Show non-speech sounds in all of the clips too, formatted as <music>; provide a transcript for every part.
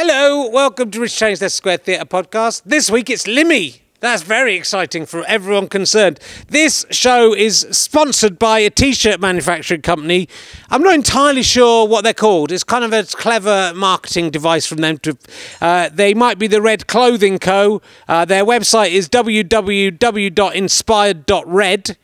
Hello, welcome to Rich Change Leicester Square Theatre podcast. This week it's Limmy. That's very exciting for everyone concerned. This show is sponsored by a t shirt manufacturing company. I'm not entirely sure what they're called. It's kind of a clever marketing device from them. To, uh, they might be the Red Clothing Co. Uh, their website is www.inspired.red.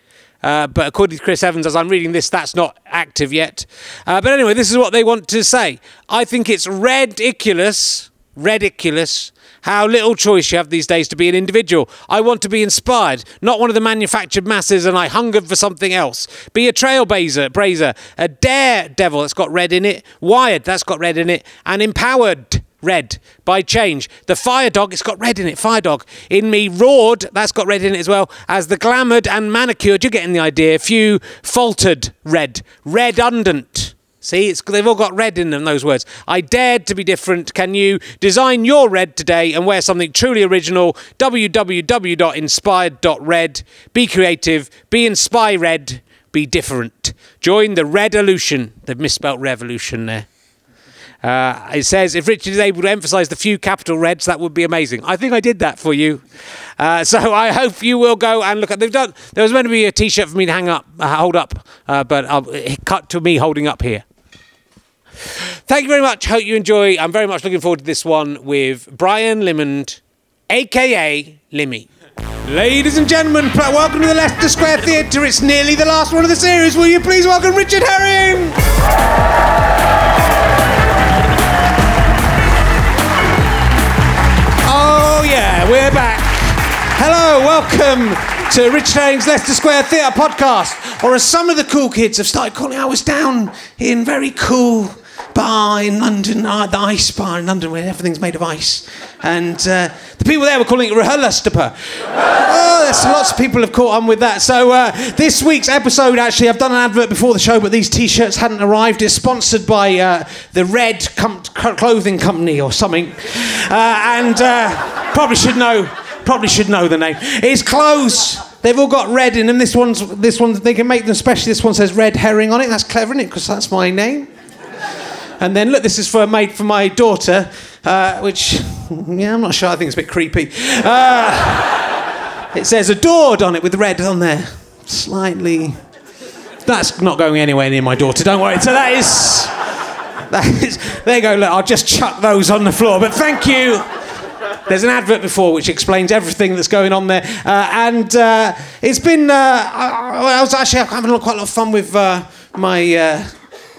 Uh, but according to Chris Evans, as I'm reading this, that's not active yet. Uh, but anyway, this is what they want to say. I think it's ridiculous, ridiculous how little choice you have these days to be an individual. I want to be inspired, not one of the manufactured masses, and I hunger for something else. Be a trailblazer, brazer, a daredevil that's got red in it, wired that's got red in it, and empowered red by change. The fire dog, it's got red in it. Fire dog. In me, roared, that's got red in it as well as the glamoured and manicured. You're getting the idea. Few faltered red, redundant. See, it's, they've all got red in them, those words. I dared to be different. Can you design your red today and wear something truly original? www.inspired.red. Be creative, be inspired, be different. Join the Redolution. They've misspelt revolution there. Uh, it says if Richard is able to emphasise the few capital reds, that would be amazing. I think I did that for you. Uh, so <laughs> I hope you will go and look at. They've done. There was meant to be a T-shirt for me to hang up, uh, hold up, uh, but I'll, it cut to me holding up here. Thank you very much. Hope you enjoy. I'm very much looking forward to this one with Brian Limond, aka Limmy. Ladies and gentlemen, welcome to the Leicester Square Theatre. It's nearly the last one of the series. Will you please welcome Richard Herring? Yeah, we're back. Hello, welcome to Rich Herring's Leicester Square Theatre podcast. Or as some of the cool kids have started calling, I was down in very cool bar in London, uh, the ice bar in London where everything's made of ice. And uh, the people there were calling it Rehalastapa. Oh, there's lots of people have caught on with that. So uh, this week's episode, actually, I've done an advert before the show, but these T-shirts hadn't arrived. It's sponsored by uh, the Red Com- Clothing Company or something, uh, and uh, probably should know. Probably should know the name. It's clothes. They've all got red in them. This one's this one. They can make them special. This one says red herring on it. That's clever, isn't it? Because that's my name. And then look, this is for made for my daughter, uh, which yeah, I'm not sure. I think it's a bit creepy. Uh, it says adored on it with red on there, slightly. That's not going anywhere near my daughter. Don't worry. So that is. That is. There you go. Look, I'll just chuck those on the floor. But thank you. There's an advert before which explains everything that's going on there, uh, and uh, it's been. Uh, I, I, was actually having quite a lot of fun with uh, my.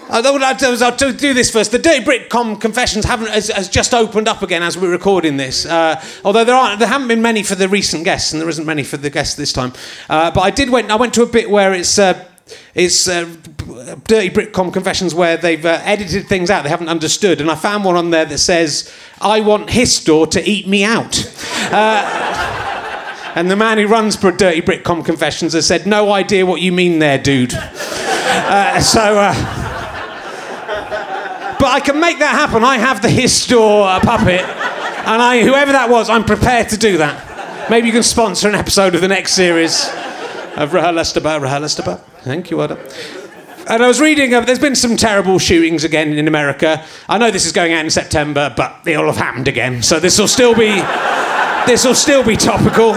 Uh, I'll, I'll, I'll do this first. The Dirty Britcom Confessions haven't has, has, just opened up again as we're recording this. Uh, although there aren't, there haven't been many for the recent guests, and there isn't many for the guests this time. Uh, but I did went. I went to a bit where it's. Uh, it's uh, Dirty Britcom Confessions where they've uh, edited things out they haven't understood, and I found one on there that says, "I want his door to eat me out." <laughs> Uh, and the man who runs for Dirty Britcom Confessions has said, "No idea what you mean there, dude." <laughs> Uh, so. But I can make that happen. I have the Histor puppet, and I, whoever that was, I'm prepared to do that. Maybe you can sponsor an episode of the next series of Rahalastaba, Rahalastaba. Thank you, Adam. And I was reading, uh, there's been some terrible shootings again in America. I know this is going out in September, but they all have happened again. So this will still be, this will still be topical.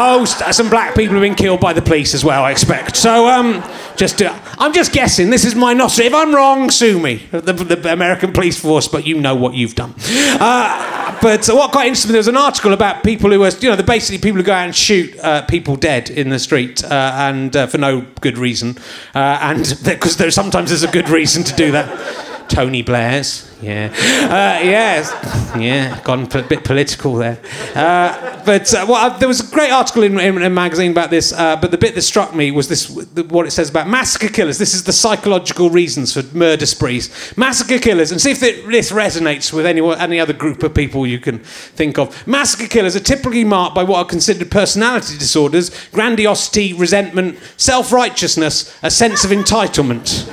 Oh, some black people have been killed by the police as well, I expect. So, um, just uh, I'm just guessing. This is my nostril. If I'm wrong, sue me, the, the American police force. But you know what you've done. Uh, but what quite interesting, there was an article about people who were, you know, the basically people who go out and shoot uh, people dead in the street uh, and uh, for no good reason, and <laughs> because sometimes there's a good reason to do that. Tony Blair's. Yeah. Uh, yeah. Yeah. Gone a bit political there. Uh, but uh, well, there was a great article in, in, in a magazine about this. Uh, but the bit that struck me was this: what it says about massacre killers. This is the psychological reasons for murder sprees. Massacre killers, and see if this resonates with any any other group of people you can think of. Massacre killers are typically marked by what are considered personality disorders: grandiosity, resentment, self-righteousness, a sense of entitlement.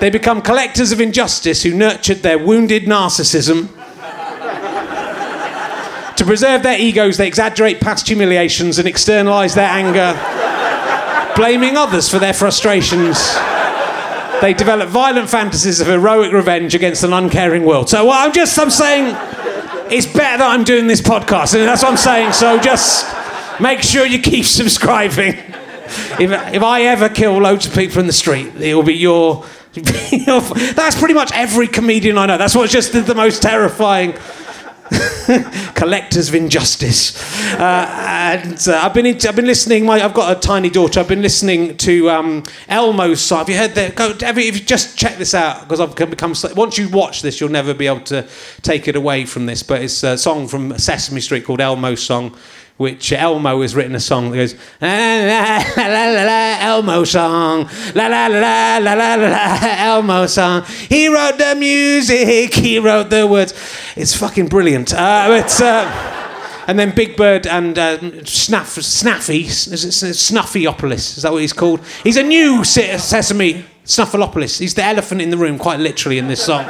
They become collectors of injustice who nurtured their wounded narcissism. to preserve their egos, they exaggerate past humiliations and externalize their anger, blaming others for their frustrations. they develop violent fantasies of heroic revenge against an uncaring world. So I'm just I'm saying it's better that I'm doing this podcast, and that's what I'm saying. So just make sure you keep <laughs> subscribing. If, if I ever kill loads of people in the street, it will be your. <laughs> that's pretty much every comedian I know. That's what's just the, the most terrifying <laughs> collectors of injustice. Uh, and uh, I've been I've been listening. My, I've got a tiny daughter. I've been listening to um, Elmo's song. Have you heard that? Go, have if you just check this out because I've become. Once you watch this, you'll never be able to take it away from this. But it's a song from Sesame Street called Elmo's song which Elmo has written a song that goes la la la Elmo song la la la la la Elmo song. He wrote the music, he wrote the words. It's fucking brilliant. Uh, but, uh, and then Big Bird and uh, Snaff, Snaffy, is it Snuffyopolis? Is that what he's called? He's a new Sesame Snuffleupagus. He's the elephant in the room, quite literally, in this song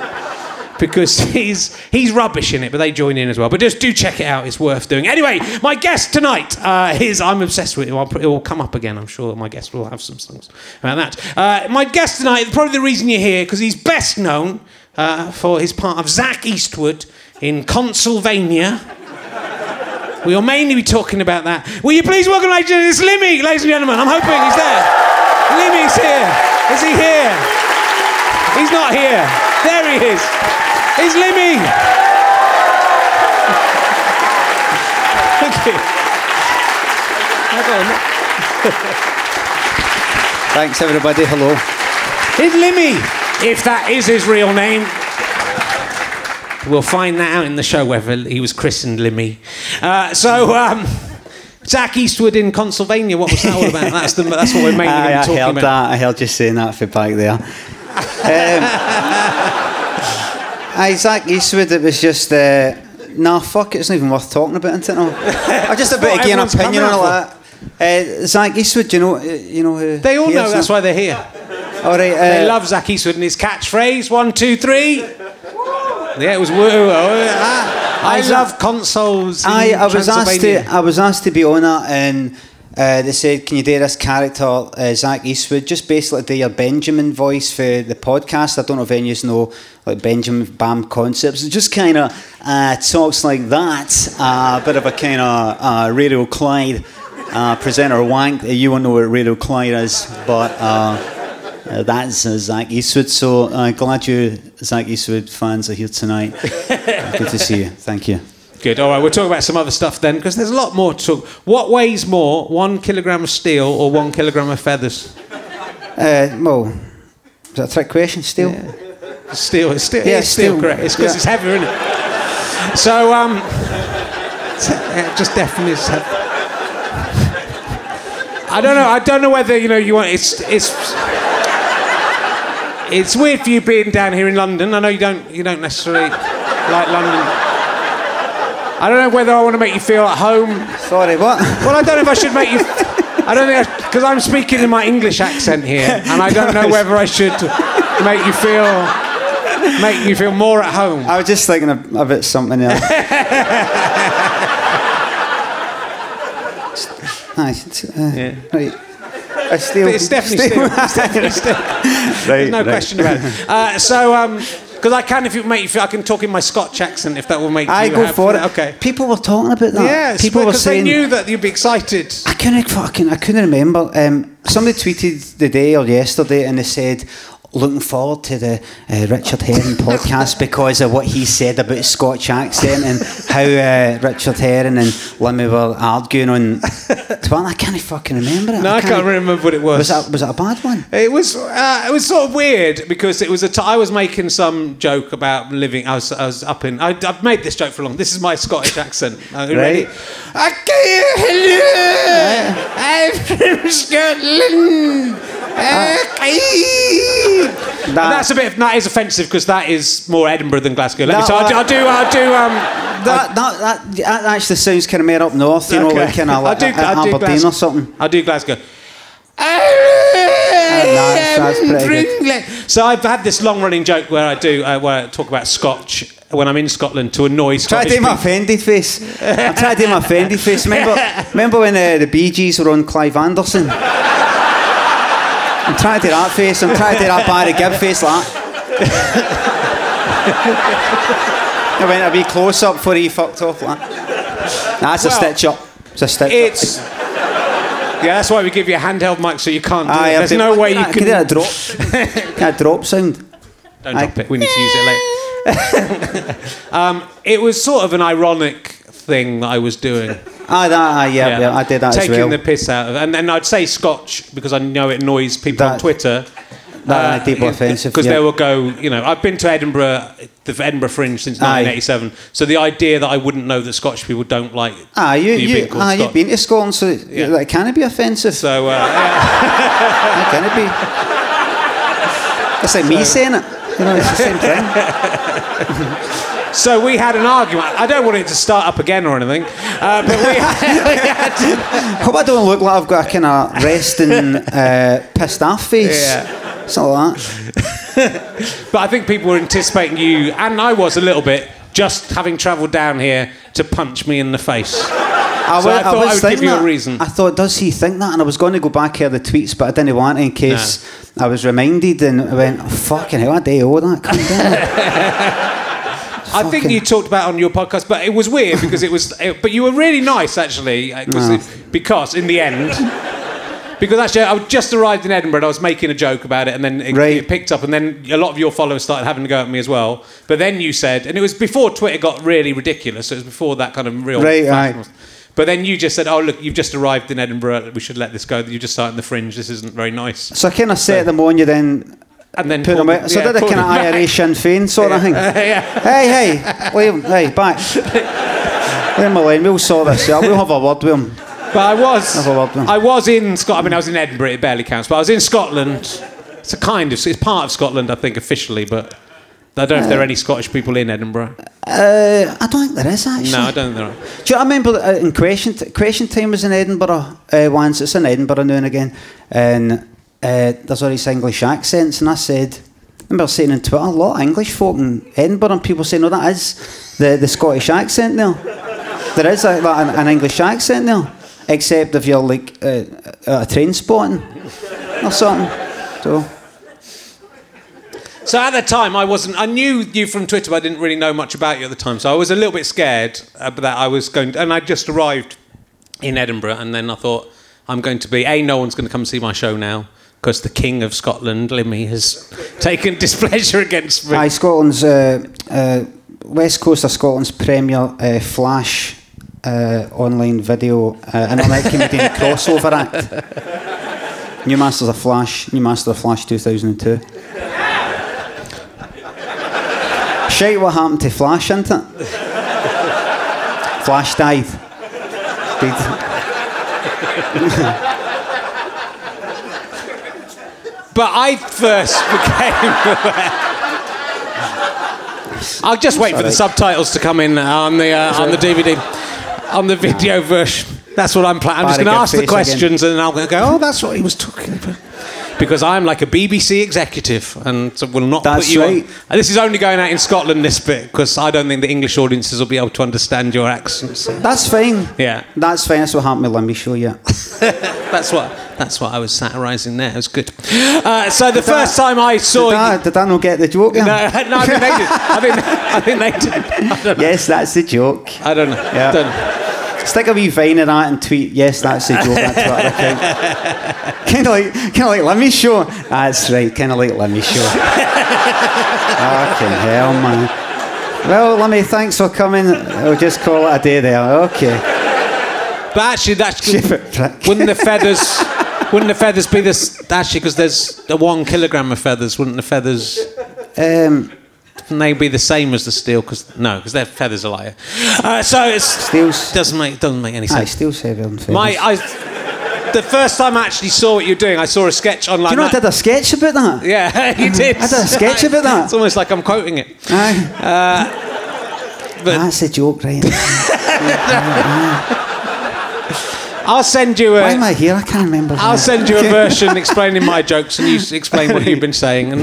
because <laughs> he's he's rubbish in it, but they join in as well. But just do check it out; it's worth doing. Anyway, my guest tonight uh, is I'm obsessed with it. It will come up again. I'm sure my guest will have some songs about that. Uh, my guest tonight, probably the reason you're here, because he's best known uh, for his part of Zach Eastwood in Consolevania. <laughs> We'll mainly be talking about that. Will you please welcome, ladies and gentlemen, Limmy, ladies and gentlemen. I'm hoping he's there. Limmy's here. Is he here? He's not here. There he is. He's Limmy. Thank you. Thanks, everybody. Hello. He's Limmy, if that is his real name. We'll find that out in the show whether he was christened Limmy. Uh, so, um, Zach Eastwood in Consolevania, what was that all about? That's, the, that's what we're mainly <laughs> I, talking I heard about. that. I heard you saying that for back there. um, Isaac Eastwood, it was just, uh, nah, fuck it's not even worth talking about, isn't it? No. <laughs> I just a bit of an opinion on all that. Uh, Zach Eastwood, do you know, uh, you know who? They all know, that's why they're here. All right. Uh, they love Zach Eastwood and his catchphrase one, two, three. Yeah, it was woo. I, I love consoles. I, I was asked to I was asked to be on that and uh, they said, "Can you do this character, uh, Zach Eastwood? Just basically do your Benjamin voice for the podcast." I don't know if any of you know like Benjamin Bam concepts. It just kind of uh, talks like that. A uh, bit of a kind of uh, Radio Clyde presenter wank. You won't know what Radio Clyde is, but that's Zach Eastwood. So glad you, Zach Eastwood fans, are here tonight. <laughs> Good to see you. Thank you. Good. All right, we'll talk about some other stuff then, because there's a lot more to talk. What weighs more, one kilogram of steel or one kilogram of feathers? Uh, well, is that a trick question? Steel. Yeah. Steel. It's steel. Yeah, it's steel. steel. Correct. It's because yeah. it's heavier, isn't it? So, um, just definitely. I don't know. I don't know whether you know you want. It's it's. It's weird for you being down here in London. I know you don't. You don't necessarily like London. I don't know whether I want to make you feel at home. Sorry, what? Well, I don't know if I should make you. I don't think because I'm speaking in my English accent here, and I don't know <laughs> whether I should make you feel make you feel more at home. I was just thinking of, of it something else. <laughs> nice. Uh, yeah. Right. Still, it's definitely still. It's definitely <laughs> still. Right, There's no right. question about it. Uh, so. Um, because I can, if you make you feel, I can talk in my Scotch accent if that will make I you. I go for it. Okay. People were talking about that. Yeah, people were saying they knew that you'd be excited. I couldn't fucking, I couldn't remember. Um, somebody tweeted the day or yesterday, and they said, looking forward to the uh, Richard Herring <laughs> podcast because of what he said about Scotch accent and how uh, Richard Herring and Limmy were arguing on. <laughs> Well, I can't fucking remember it. No, I, I can't, remember what it was. Was that was it a bad one? It was. Uh, it was sort of weird because it was a. T- I was making some joke about living. I was. I was up in. I, have made this joke for long. This is my Scottish accent. <laughs> Are you right. ready? Hello. I'm from Scotland. That, that's a bit. That is offensive because that is more Edinburgh than Glasgow. Let that, me tell. I do. I do. Um, that, that, that actually sounds kind of made up north. You okay. know, like kind of like I do, I Aberdeen Glasgow. or something. I do Glasgow. so I've had this long-running joke where I do uh, where I talk about Scotch when I'm in Scotland to annoy Scottish. Try to do my offended face. I'm trying to do my offended face. Remember, <laughs> remember when uh, the Bee Gees were on Clive Anderson? I'm trying to do that face. I'm trying to do that Barry Gibb face like that. <laughs> I went a wee close up before he fucked off like that. That's a Well, stitch up. It's a stitch It's. Yeah, that's why we give you a handheld mic so you can't do Aye, it. There's no way you can do can. a drop. <laughs> Can a drop sound. Don't Aye. drop it. We need to use it later. <laughs> um, it was sort of an ironic thing that I was doing. Ah, that, ah, yeah, yeah, I did that Taking as well. the piss out of And then I'd say Scotch because I know it annoys people on Twitter. that deeply offensive, <laughs> Because yeah. they will go, you know, I've been to Edinburgh, the Edinburgh Fringe since Aye. 1987. So the idea that I wouldn't know that Scotch people don't like. Ah, you, you you, ah, you've been to Scotland, so Yeah. that can it be offensive? So, uh, <laughs> yeah. Can it be? It's like me saying it. You know, it's the same thing. <laughs> so we had an argument. I don't want it to start up again or anything, uh, but we had, <laughs> <laughs> Hope I don't look like I've got a kind of resting, uh, pissed off face. Yeah. Something like that. <laughs> But I think people were anticipating you, and I was a little bit, just having travelled down here to punch me in the face. I, So wa- I thought I would give you a that. reason. I thought, does he think that? And I was going to go back here the tweets, but I didn't want to in case I was reminded and I went, oh, fucking hell, I do owe that. Come down. I think you talked about on your podcast, but it was weird because it was. It, but you were really nice actually, No. it- because in the end. Because actually, I just arrived in Edinburgh and I was making a joke about it, and then it, Right. it picked up, and then a lot of your followers started having to go at me as well. But then you said, and it was before Twitter got really ridiculous, so it was before that kind of real. Right, was- But then you just said, "Oh look, you've just arrived in Edinburgh. We should let this go. You just started in the Fringe. This isn't very nice." so I kind of set them on you then. And then Put them out. So yeah, did a kind of them. IRA Sinn Féin sort of thing. <laughs> yeah. Hey, hey, leave. Hey, back. Leave him alone. We'll sort this out. We'll have a word with him. But I was, Have a word then. I was in Scotland. I mean, I was in Edinburgh. It barely counts. But I was in Scotland. It's a kind of, it's part of Scotland, I think, officially. But I don't know if there are any Scottish people in Edinburgh. Uh, I don't think there is actually. No, I don't think there are. Do you know, I remember uh, in question, question time was in Edinburgh uh, once. It's in Edinburgh now and again, and uh, there's all these English accents, and I said, I remember saying on Twitter, a lot of English folk in Edinburgh, and people say, no, that is the, the Scottish accent there. There is like, an, an English accent there, except if you're like uh, a train spotting or something. So. So at the time, I wasn't. I knew you from Twitter, but I didn't really know much about you at the time. So I was a little bit scared uh, that I was going. To, and I just arrived in Edinburgh, and then I thought I'm going to be a. No one's going to come see my show now because the King of Scotland, Limmy, has taken displeasure against me. Aye, Scotland's uh, uh, West Coast of Scotland's premier uh, Flash uh, online video uh, internet comedian <laughs> crossover act. New Masters of Flash, New Master of Flash 2002. Shite what happened to Flash, isn't it? Flash died. Died. <laughs> But I first <laughs> became. I'll just wait for the subtitles to come in on the uh, on the DVD, on the video version. That's what I'm planning. I'm just going to ask the questions and then I'll go, oh, that's what he was talking about. Because I'm like a BBC executive and so will not That's put you right. on. And this is only going out in Scotland, this bit, because I don't think the English audiences will be able to understand your accents. That's fine. Yeah. That's fine. That's what happened with Limmy Show, yeah. <laughs> <laughs> That's what that's what I was satirising there. It was good. Uh, so the first time I saw Did you. I, did I not get the joke? No, <laughs> no, I think they did. I think, I think they did. I don't know. Yes, that's the joke. I don't know. Yeah. Don't know. Stick a wee vine in that and tweet, yes, that's the joke, that Twitter account. <laughs> kind of like, kind of like Lemmy Show. That's right, kind of like let me Show. Fucking hell, man. Well, let me. thanks for coming. I'll just call it a day there. Okay. But actually, that's wouldn't the feathers? Wouldn't the feathers be this? Actually, because there's the one kilogram of feathers. Wouldn't the feathers? Um, Wouldn't they be the same as the steel? Because no, because their feathers are lighter. Uh, so it's Steel's- doesn't make doesn't make any sense. still heavier than feathers. My I. The first time I actually saw what you're doing, I saw a sketch online. Do you know I did a sketch about that? Yeah, <laughs> you did. I did a sketch about that. It's almost like I'm quoting it. Aye. but- That's a joke, right? <laughs> I'll send you Why a. am I here? I can't remember. I'll send you a <laughs> version explaining my jokes, and you explain what you've been saying. And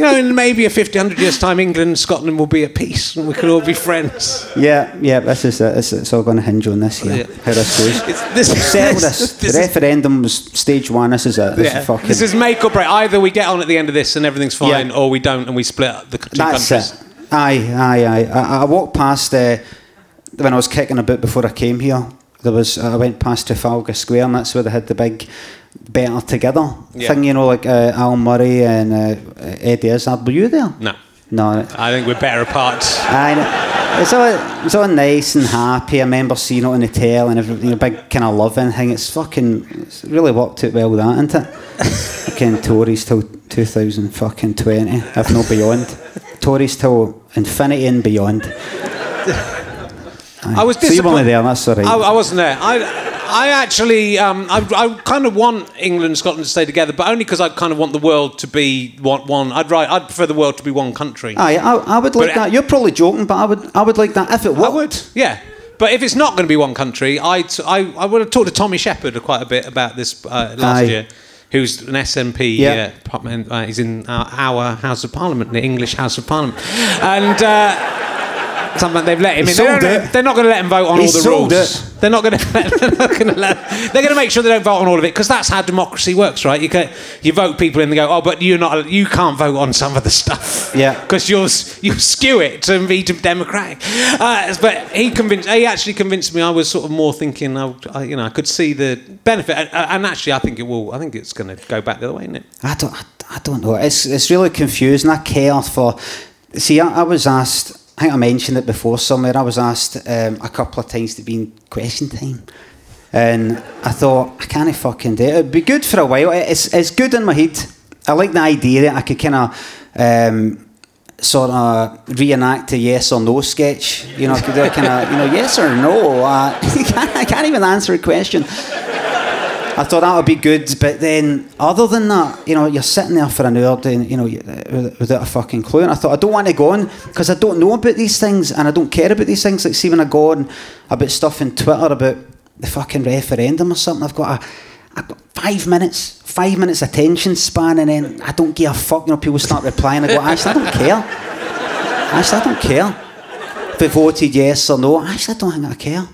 You know, in maybe a 50, 100 years' time, England and Scotland will be at peace and we can all be friends. Yeah, yeah, this is it. It's, it's all going to hinge on this here, Yeah. how this goes. It's, this, <laughs> this. this the referendum was stage one. This is it. This yeah, is fucking. this is make or break. Either we get on at the end of this and everything's fine, Yeah. or we don't and we split up the two That's countries. it. Aye, aye, aye. I, I walked past uh, when I was kicking a bit before I came here. There was I went past Trafalgar Square, and that's where they had the big better together Yeah. thing. You know, like uh, Al Murray and uh, Eddie Izzard. Were you there? No, No. I think we're better apart. I know. It's all, it's all nice and happy. I remember seeing it on the tail and everything, you know, big kind of love and thing. It's fucking, it's really worked out well, that, isn't it? <laughs> fucking Tories till 2000 fucking 20, if not beyond. Tories till infinity and beyond. I was So you disappointed. weren't there, that's all right. I, I wasn't there. I, I actually, um, I, I kind of want England and Scotland to stay together, but only because I kind of want the world to be one. one I'd right. I'd prefer the world to be one country. Aye, I, I would like But- that. You're probably joking, but I would, I would like that if it were. I would, yeah. But if it's not going to be one country, I, I, I would have talked to Tommy Sheppard quite a bit about this uh, last Aye. year, who's an SNP. Yeah. Uh, uh, he's in our, our House of Parliament, the English House of Parliament, and. Uh, Something they've let him in. They sold don't- it. They're not going to let him vote on He all the rules. it. They're not going <laughs> to. They're going to let. They're going to make sure they don't vote on all of it because that's how democracy works, right? You can, you vote people in, they go, oh, but you're not. You can't vote on some of the stuff. Yeah. <laughs> Because you'll you skew it to be democratic. Uh, but he convinced. He actually convinced me. I was sort of more thinking. I, I, you know, I could see the benefit, and, and actually, I think it will. I think it's going to go back the other way, isn't it? I don't, I, I don't know. It's it's really confusing. I care for. See, I, I was asked. I think I mentioned it before somewhere. I was asked um, a couple of times to be in question time, and I thought I can't fucking do it. It'd be good for a while. It's it's good in my head. I like the idea that I could kind of. Um, Sort of reenact a yes or no sketch, you know, could do kind of, you know, yes or no. Uh, <laughs> I can't even answer a question. I thought that would be good, but then other than that, you know, you're sitting there for an hour doing, you know, uh, without a fucking clue. And I thought I don't want to go on because I don't know about these things and I don't care about these things. Like, see, when I go on about stuff in Twitter about the fucking referendum or something, I've got a, I've got five minutes, five minutes attention span, and then I don't give a fuck. You know, people start replying. I go, actually, I don't care. Actually, I don't care if they voted yes or no. Actually, I don't think I care.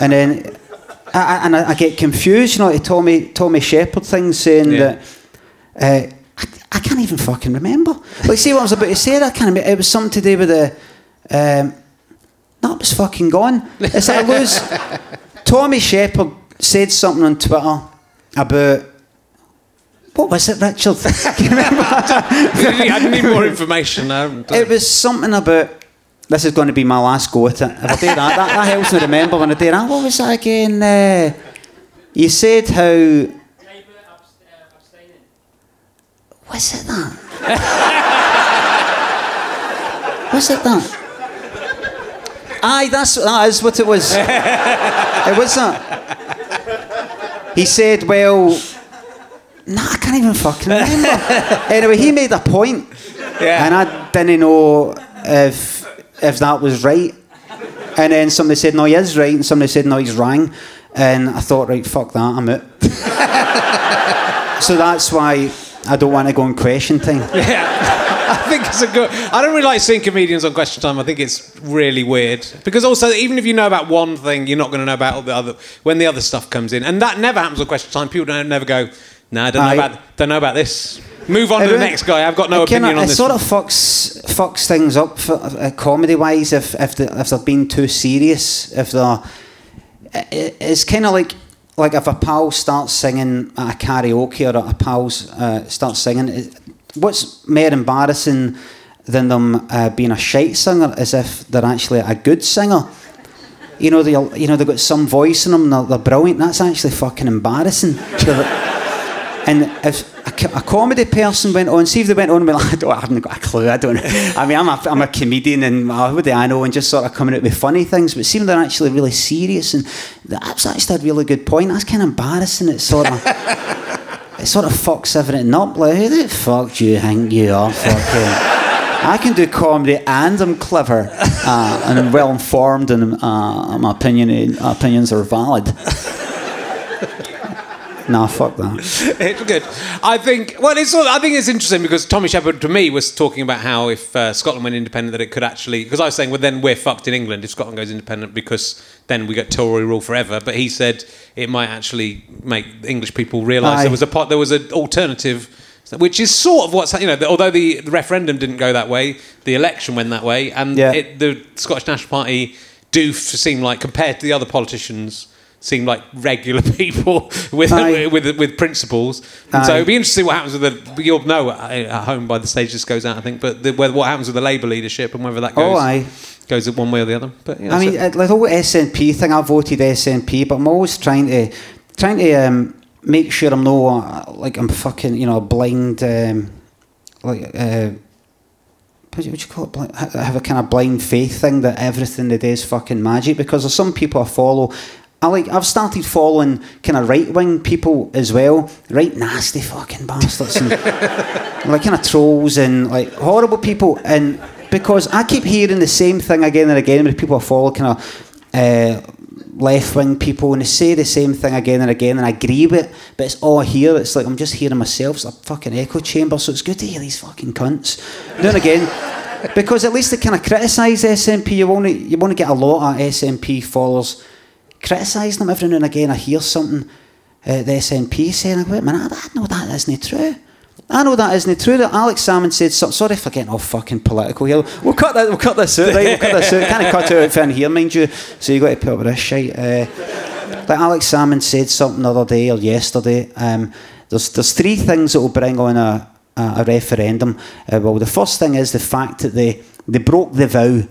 and then I, I, and I, I get confused, you know, the Tommy Tommy Sheppard thing saying Yeah. that uh, I, I can't even fucking remember. Like, see what I was about to say? That kind of. It was something to do with the. Um, it was fucking gone. It's like I lose. <laughs> Tommy Sheppard said something on Twitter about. What was it, Richard? <laughs> Can you remember? <laughs> I need more information. It was something about. This is going to be my last go at it. If I do that, that, that helps me remember when I do that. What was that again? Uh, you said how. Was it that? was it that? Aye, that's that is what it was. it was that. He said, "Well, nah, I can't even fucking remember." anyway, he made a point, Yeah. and I didn't know if if that was right. And then somebody said, "No, he is right," and somebody said, "No, he's wrong." And I thought, right, fuck that, I'm out. <laughs> so that's why I don't want to go on question time. <laughs> Yeah. I think it's a good. I don't really like seeing comedians on Question Time. I think it's really weird because also even if you know about one thing, you're not going to know about all the other when the other stuff comes in, and that never happens on Question Time. People don't never go, "No, I don't know about don't know about this." Move on to the next guy. I've got no it kinda- opinion on it this. sort of fucks fucks things up for, uh, comedy wise if if, the, if they're being too serious. If they're, it, it's kind of like like if a pal starts singing at a karaoke or a pal's uh, starts singing. It, what's more embarrassing than them uh, being a shite singer is if they're actually a good singer. You know, they you know they've got some voice in them. They're, they're brilliant. That's actually fucking embarrassing. <laughs> And if a, a comedy person went on, see if they went on and <laughs> went, I, don't, I haven't got a clue, I don't. I mean, I'm a, I'm a comedian and uh, what do I know, and just sort of coming out with funny things, but see if they're actually really serious and that's actually a really good point. That's kind of embarrassing. It's sort of, <laughs> it sort of fucks everything up. Like, who the fuck do you think you are? Fucking. I can do comedy and I'm clever uh, and I'm well informed and uh, my opinion opinions are valid. Nah, fuck that. <laughs> it's good. I think. Well, it's. all- I think it's interesting because Tommy Sheppard to me was talking about how if uh, Scotland went independent, that it could actually. Because I was saying, well, then we're fucked in England if Scotland goes independent because then we get Tory rule forever. But he said it might actually make English people realise Aye. there was a pot. There was an alternative. Which is sort of what's you know. Although the, the referendum didn't go that way, the election went that way, and Yeah. it, the Scottish National Party do seem like, compared to the other politicians, seem like regular <laughs> people with Aye. with with principles. And so it'd be interesting what happens with the. You'll know at home by the stage this goes out, I think. But the, whether, what happens with the Labour leadership and whether that goes Oh, aye. goes one way or the other. But yeah, I mean, so- uh, the whole SNP thing, I voted SNP, but I'm always trying to trying to um, make sure I'm no uh, like I'm fucking you know blind um, like uh, what do you what do you call it? Blind, I have a kind of blind faith thing that everything they do is fucking magic because there's some people I follow. I like I've started following kind of right wing people as well, right nasty fucking bastards and <laughs> like kind of trolls and like horrible people. And because I keep hearing the same thing again and again with people I follow kind of uh, left wing people and they say the same thing again and again and I agree with it but it's all here it's like I'm just hearing myself. It's a fucking echo chamber so it's good to hear these fucking cunts. Then again <laughs> because at least they kind of criticise SNP you want to you want to get a lot of SNP followers criticising them every now and again I hear something uh, the SNP saying wait a minute I know that isn't true I know that isn't true. That Alex Salmond said. So, sorry for getting all fucking political here. We'll cut that. We'll cut this out. Right. We'll cut this out. Can't cut it out from here, mind you. So you got to put up with this shit. Uh, like Alex Salmond said something the other day or yesterday. Um, there's there's three things that will bring on a a, a referendum. Uh, well, the first thing is the fact that they they broke the vow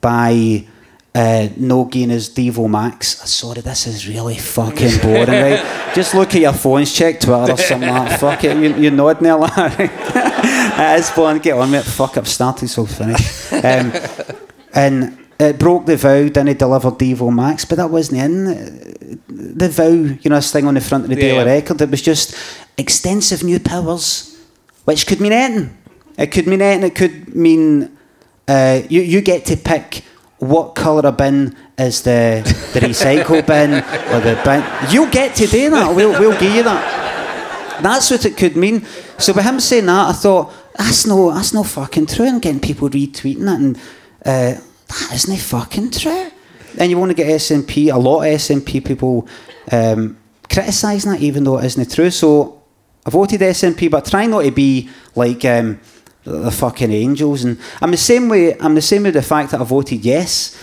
by uh, no gain as Devo Max. Sorry, this is really fucking <laughs> boring, right? Just look at your phones, check Twitter or something like that. Fuck it, you, you're nodding there, Larry. <laughs> It's boring, get on with it. Fuck, I've started, so finish. Um, and it broke the vow, didn't delivered Devo Max, but that wasn't in uh, the vow, you know, this thing on the front of the Yeah. Daily Record. It was just extensive new powers, which could mean anything. It could mean anything. It could mean uh, you, you get to pick what colour of bin is the, the <laughs> recycle bin or the bin. You'll get to do that. We'll, we'll give you that. That's what it could mean. So by him saying that, I thought that's no that's no fucking true. And getting people retweeting it, and uh, that isn't fucking true. And you want to get SNP, a lot of SNP people um, criticising that, even though it isn't true. So I voted SNP, but trying not to be like um, the, fucking angels. And I'm the same way. I'm the same with the fact that I voted yes.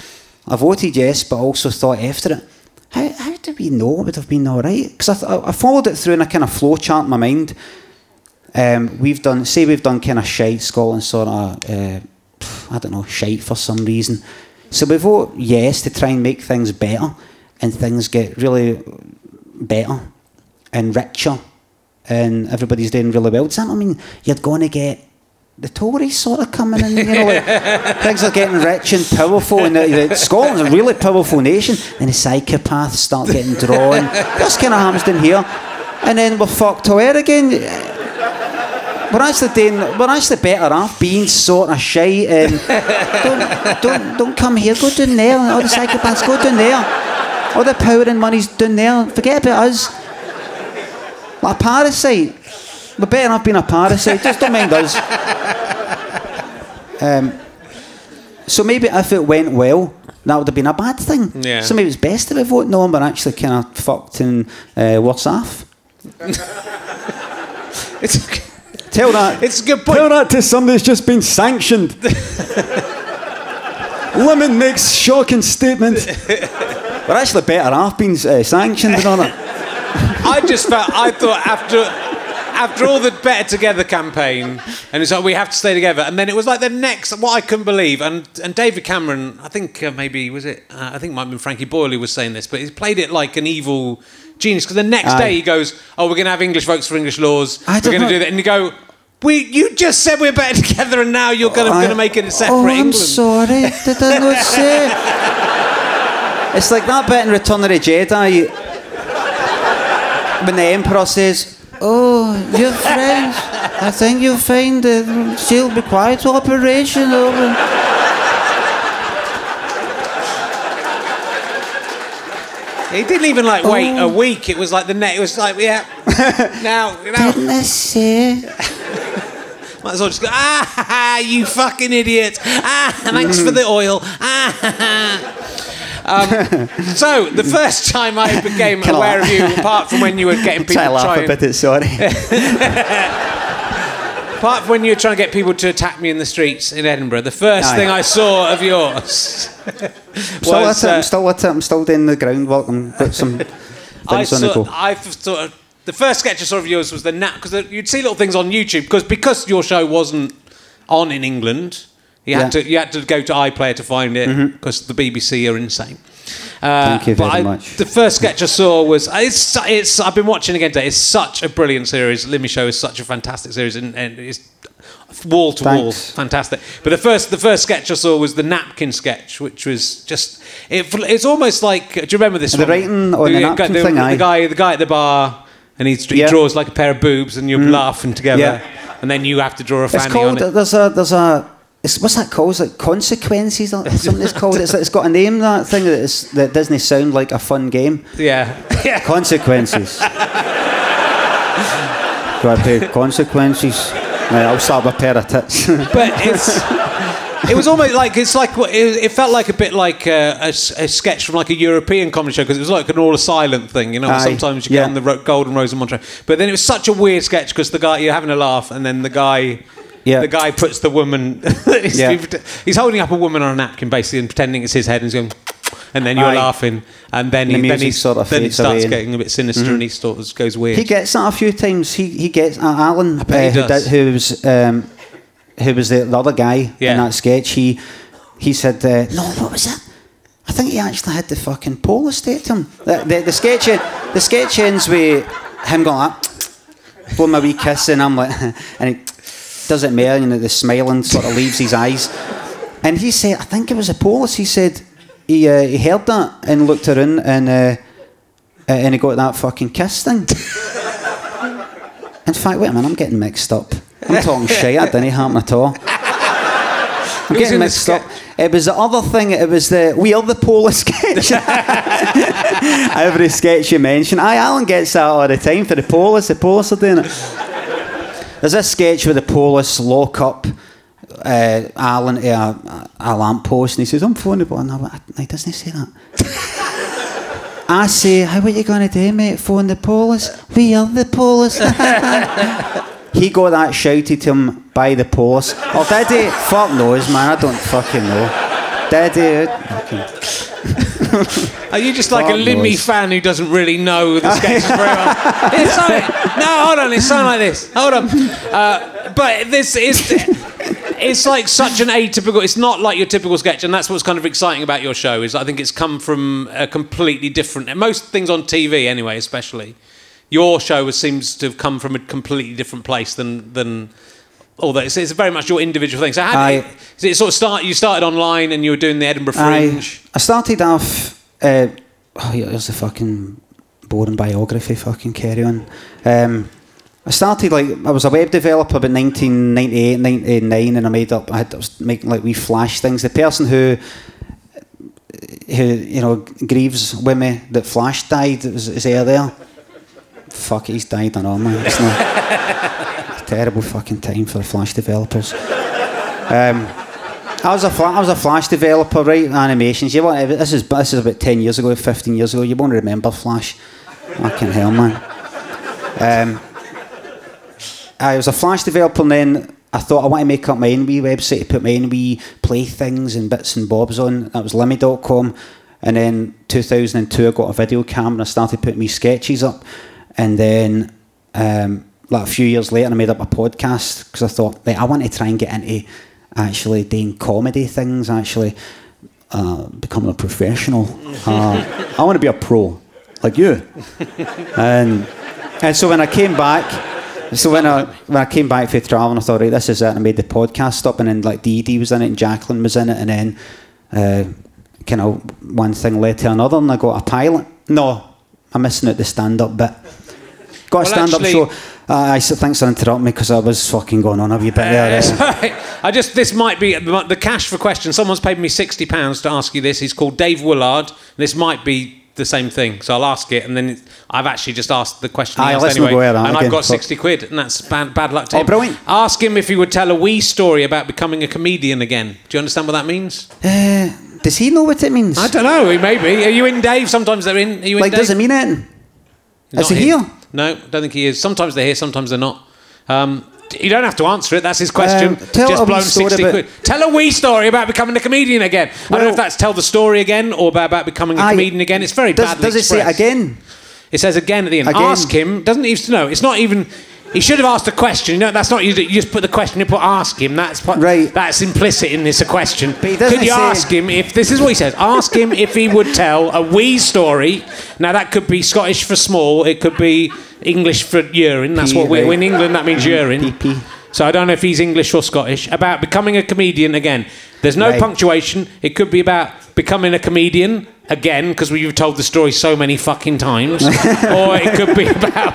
I voted yes, but also thought after it. How, how do we know it would have been all right? Because I, I followed it through in a kind of flow chart in my mind. Um, we've done, say, we've done kind of shite Scotland sort of, uh, I don't know, shite for some reason. So we vote yes to try and make things better, and things get really better and richer, and everybody's doing really well. Does that not mean you're going to get the Tories sort of coming in? You know, like, things are getting rich and powerful, and Scotland's a really powerful nation. And the psychopaths start getting drawn. This kind of down here, and then we're fucked away again we're actually doing, we're actually better off being sort of shy and don't, don't, don't come here, go down there. All the psychopaths, go down there. All the power and money's down there. Forget about us. Like a parasite. We're better off being a parasite. Just don't mind us. Um, so maybe if it went well, that would have been a bad thing. Yeah. So maybe it's best if we vote no we're actually kind of fucked and uh, worse off. <laughs> it's, Tell that. it's a good point. Tell that to somebody who's just been sanctioned. <laughs> Lemon makes shocking statement. <laughs> We're actually better off being uh, sanctioned and all that. I just felt I thought after after all the Better Together campaign, and it's like we have to stay together, and then it was like the next what I couldn't believe, and and David Cameron, I think uh, maybe was it, uh, I think it might have been Frankie Boyle who was saying this, but he played it like an evil genius because the next Aye. day he goes, oh, we're going to have English votes for English laws, I we're don't going to know. do that, and you go. We, you just said we're better together, and now you're going to make it a separate Oh, I'm England. sorry. Did I not <laughs> say? It's like that bit in Return of the Jedi when the Emperor says, "Oh, your friends, I think you'll find the she'll be quite operational." He didn't even like wait Oh. a week. It was like the net. It was like yeah. <laughs> now, now Goodness sake. <laughs> might as well just go. Ah, ha, ha, you fucking idiot. Ah, thanks for the oil. Ah. ha, ha." Um, <laughs> so the first time I became I aware of you, apart from when you were getting people to laugh a bit at sorry. <laughs> apart from when you were trying to get people to attack me in the streets in Edinburgh, the first Aye. thing I saw of yours still at it, I'm still at it, I'm still doing the groundwork and got some I <laughs> things on the saw, go. I sort of the first sketch I saw of yours was the nap because you'd see little things on YouTube because because your show wasn't on in England. You had Yeah. to you had to go to iPlayer to find it because the BBC are insane. Uh, Thank you very I- much. The first sketch I saw was it's it's I've been watching again today. It's such a brilliant series. Limmy Show is such a fantastic series and, and it's wall to wall fantastic. But the first the first sketch I saw was the napkin sketch, which was just it, it's almost like do you remember this The one? writing on the napkin the, thing, the aye. guy the guy at the bar and he, he Yeah. Mm. draws like a pair of boobs and you're laughing together Yeah. and then you have to draw a fanny It's called. on it. There's a. There's a. It's, what's that called? It's like consequences or <laughs> something. It's called. It's, it's got a name. That thing that, is, that doesn't sound like a fun game. Yeah, yeah. <laughs> Consequences. Do I pay consequences? Right, I'll start with a pair of tits. <laughs> but it's it was almost like it's like it, felt like a bit like a sketch from like a European comedy show because it was like an all silent thing, you know. Aye, sometimes you get on the Golden Rose and Montreux, but then it was such a weird sketch because the guy you're having a laugh and then the guy. Yeah. The guy puts the woman. <laughs> he's, Yeah. he's holding up a woman on a napkin, basically, and pretending it's his head, and he's going, and then you're Aye. laughing, and then The he, then music he sort of then fades starts away and- getting a bit sinister, and he sort of goes weird. He gets that a few times. He he gets uh, Alan, bet he uh, who, does. who was um, who was the, the other guy Yeah. in that sketch. He he said, uh, "No, what was it? I think he actually had the fucking pole estate to him." The, the, the sketch en- the sketch ends with him going like, blowing my wee kiss, and I'm like, <laughs> and he does it you know, the smiling sort of leaves his eyes. And he said, I think it was a Polish. He said he uh, he heard that and looked around and. Uh, uh, and he got that fucking kiss thing. In fact, wait a minute, I'm getting mixed up. I'm talking <laughs> shit, that didn't happen at all. I'm in getting mixed up. It was the other thing, it was the We Are the Polis sketch. <laughs> Every sketch you mention. I Alan gets that all the time for the Polis. The Polis are doing it. There's a sketch where the Polis lock up uh, Alan to a, a lamppost and he says, I'm phoning the boy. No, but he doesn't say that. <laughs> I say, how are you gonna do, mate? Phone the police? We are the police. <laughs> he got that shouted to him by the police. Or did he? Fuck knows, man. I don't fucking know. Did he? <laughs> Are you just like a Limmy fan who doesn't really know the <laughs> sketches very well? It's something, no, hold on, it's something like this. Hold on. Uh, but this is. It's like such an atypical. It's not like your typical sketch, and that's what's kind of exciting about your show. Is I think it's come from a completely different. Most things on TV, anyway, especially your show seems to have come from a completely different place than than. Although it's, it's very much your individual thing. So how it, did it sort of start? You started online, and you were doing the Edinburgh Fringe. I started off. Uh, oh, here's the fucking boring biography. Fucking carry on. Um, I started like I was a web developer about 1998, 99, and I made up. I, had, I was making like wee flash things. The person who who you know grieves with me that Flash died is, is there there. Fuck he's died. I know, man. It's not. it's <laughs> terrible fucking time for Flash developers. Um, I was a fla- I was a Flash developer, right? Animations. You want this is this is about ten years ago, fifteen years ago. You won't remember Flash. Fucking hell, man. Um, I was a Flash developer, and then I thought I want to make up my own wee website to put my own wee playthings and bits and bobs on. That was Limmy.com. And then 2002, I got a video camera and I started putting me sketches up. And then, um, like a few years later, I made up a podcast because I thought, like, I want to try and get into actually doing comedy things, actually uh, becoming a professional. <laughs> Uh, I want to be a pro, like you. and and so when I came back, so when I when I came back for traveling, I thought, right, this is it. And I made the podcast up, and then like Dee Dee was in it, and Jacqueline was in it, and then uh, kind of one thing led to another, and I got a pilot. No, I'm missing out the stand up bit. Got a Well, stand up show. Uh, I said, thanks for interrupting me because I was fucking going on a wee bit there. Uh, uh. <laughs> I just this might be the cash for question. Someone's paid me sixty pounds to ask you this. He's called Dave Willard. This might be the same thing. So I'll ask it, and then it, I've actually just asked the question Aye, anyway, go and I've got sixty quid, and that's bad, bad luck to Oh, him. brilliant. Ask him if he would tell a wee story about becoming a comedian again. Do you understand what that means? Uh, does he know what it means? I don't know. He maybe. Are you in, Dave? Sometimes they're in. Are you in, like, Dave? does it mean anything? Not Is he him. here? No, don't think he is. Sometimes they're here, sometimes they're not. Um, you don't have to answer it. That's his question. Um, tell Just blown story sixty quid. Tell a wee story about becoming a comedian again. I don't know if that's tell the story again or about, becoming a comedian again. It's very Does, badly does it say again? It says again at the end. Again. Ask him. Doesn't he? No, it's not even. He should have asked a question. You know, that's not you. You just put the question. You put ask him. That's Right. That's implicit in this a question. Could you ask him if this is what he says? Ask him if he would tell a wee story. Now that could be Scottish for small. It could be English for urine. That's what we right. in England that means urine. Pee, pee. So I don't know if he's English or Scottish. About becoming a comedian again. There's no Right. punctuation. It could be about becoming a comedian again because we've told the story so many fucking times, <laughs> or it could be about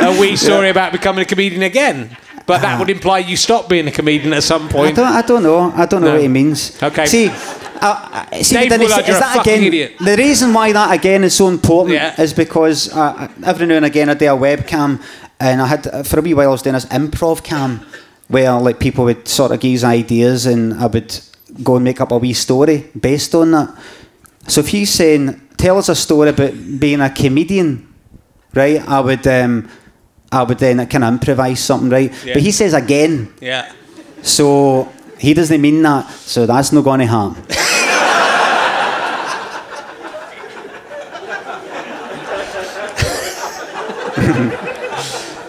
a wee story about becoming a comedian again. But that would imply you stop being a comedian at some I point. don't, I don't know. I don't know No. what he means. Okay. See, uh, uh, see Dave did Willard, say- you're is that again? idiot. The reason why that again is so important Yeah. is because uh, every now and again I do a webcam, and I had for a wee while I was doing this improv cam, where like people would sort of give ideas, and I would go and make up a wee story based on that. So if he's saying, "Tell us a story about being a comedian," right? I would. Um, I would then kind of improvise something, right? Yeah. But he says again, Yeah. so he doesn't mean that. So that's not going to harm. <laughs>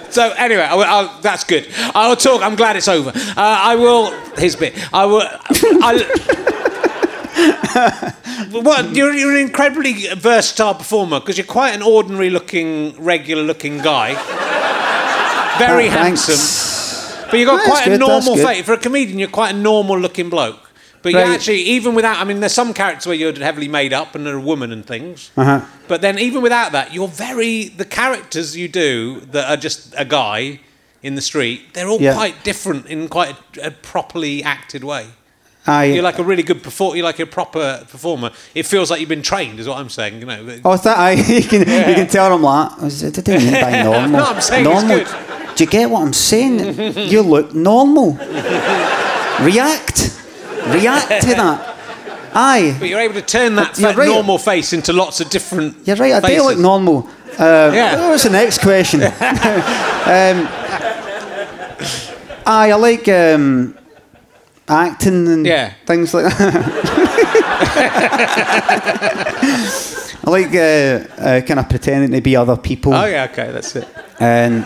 So anyway, I, I'll, that's good. I will talk. I'm glad it's over. Uh, I will. His bit. I will. I, <laughs> what? You're, you're an incredibly versatile performer because you're quite an ordinary-looking, regular-looking guy. Very Oh, handsome, but you've got That's quite a good, that's normal face for a comedian. You're quite a normal-looking bloke. But you actually, even without, I mean, there's some characters where you're heavily made up and are a woman and things. Uh-huh. But then, even without that, you're very the characters you do that are just a guy in the street. They're all Yeah. quite different in quite a, a properly acted way. Aye. You're like a really good performer. You're like a proper performer. It feels like you've been trained, is what I'm saying. You know. Oh, that I <laughs> you can you can tell him that. I said, What do you mean by normal? <laughs> No, I'm saying it's good. Do you get what I'm saying? <laughs> you look normal. React. React to that. Aye. But you're able to turn that, that right. normal face into lots of different. You're right. I do faces. look normal. Uh, Yeah. What's the next question? um, aye, I like um, acting and Yeah. things like that. I <laughs> like uh, uh, kind of pretending to be other people. Oh yeah, okay, that's it. And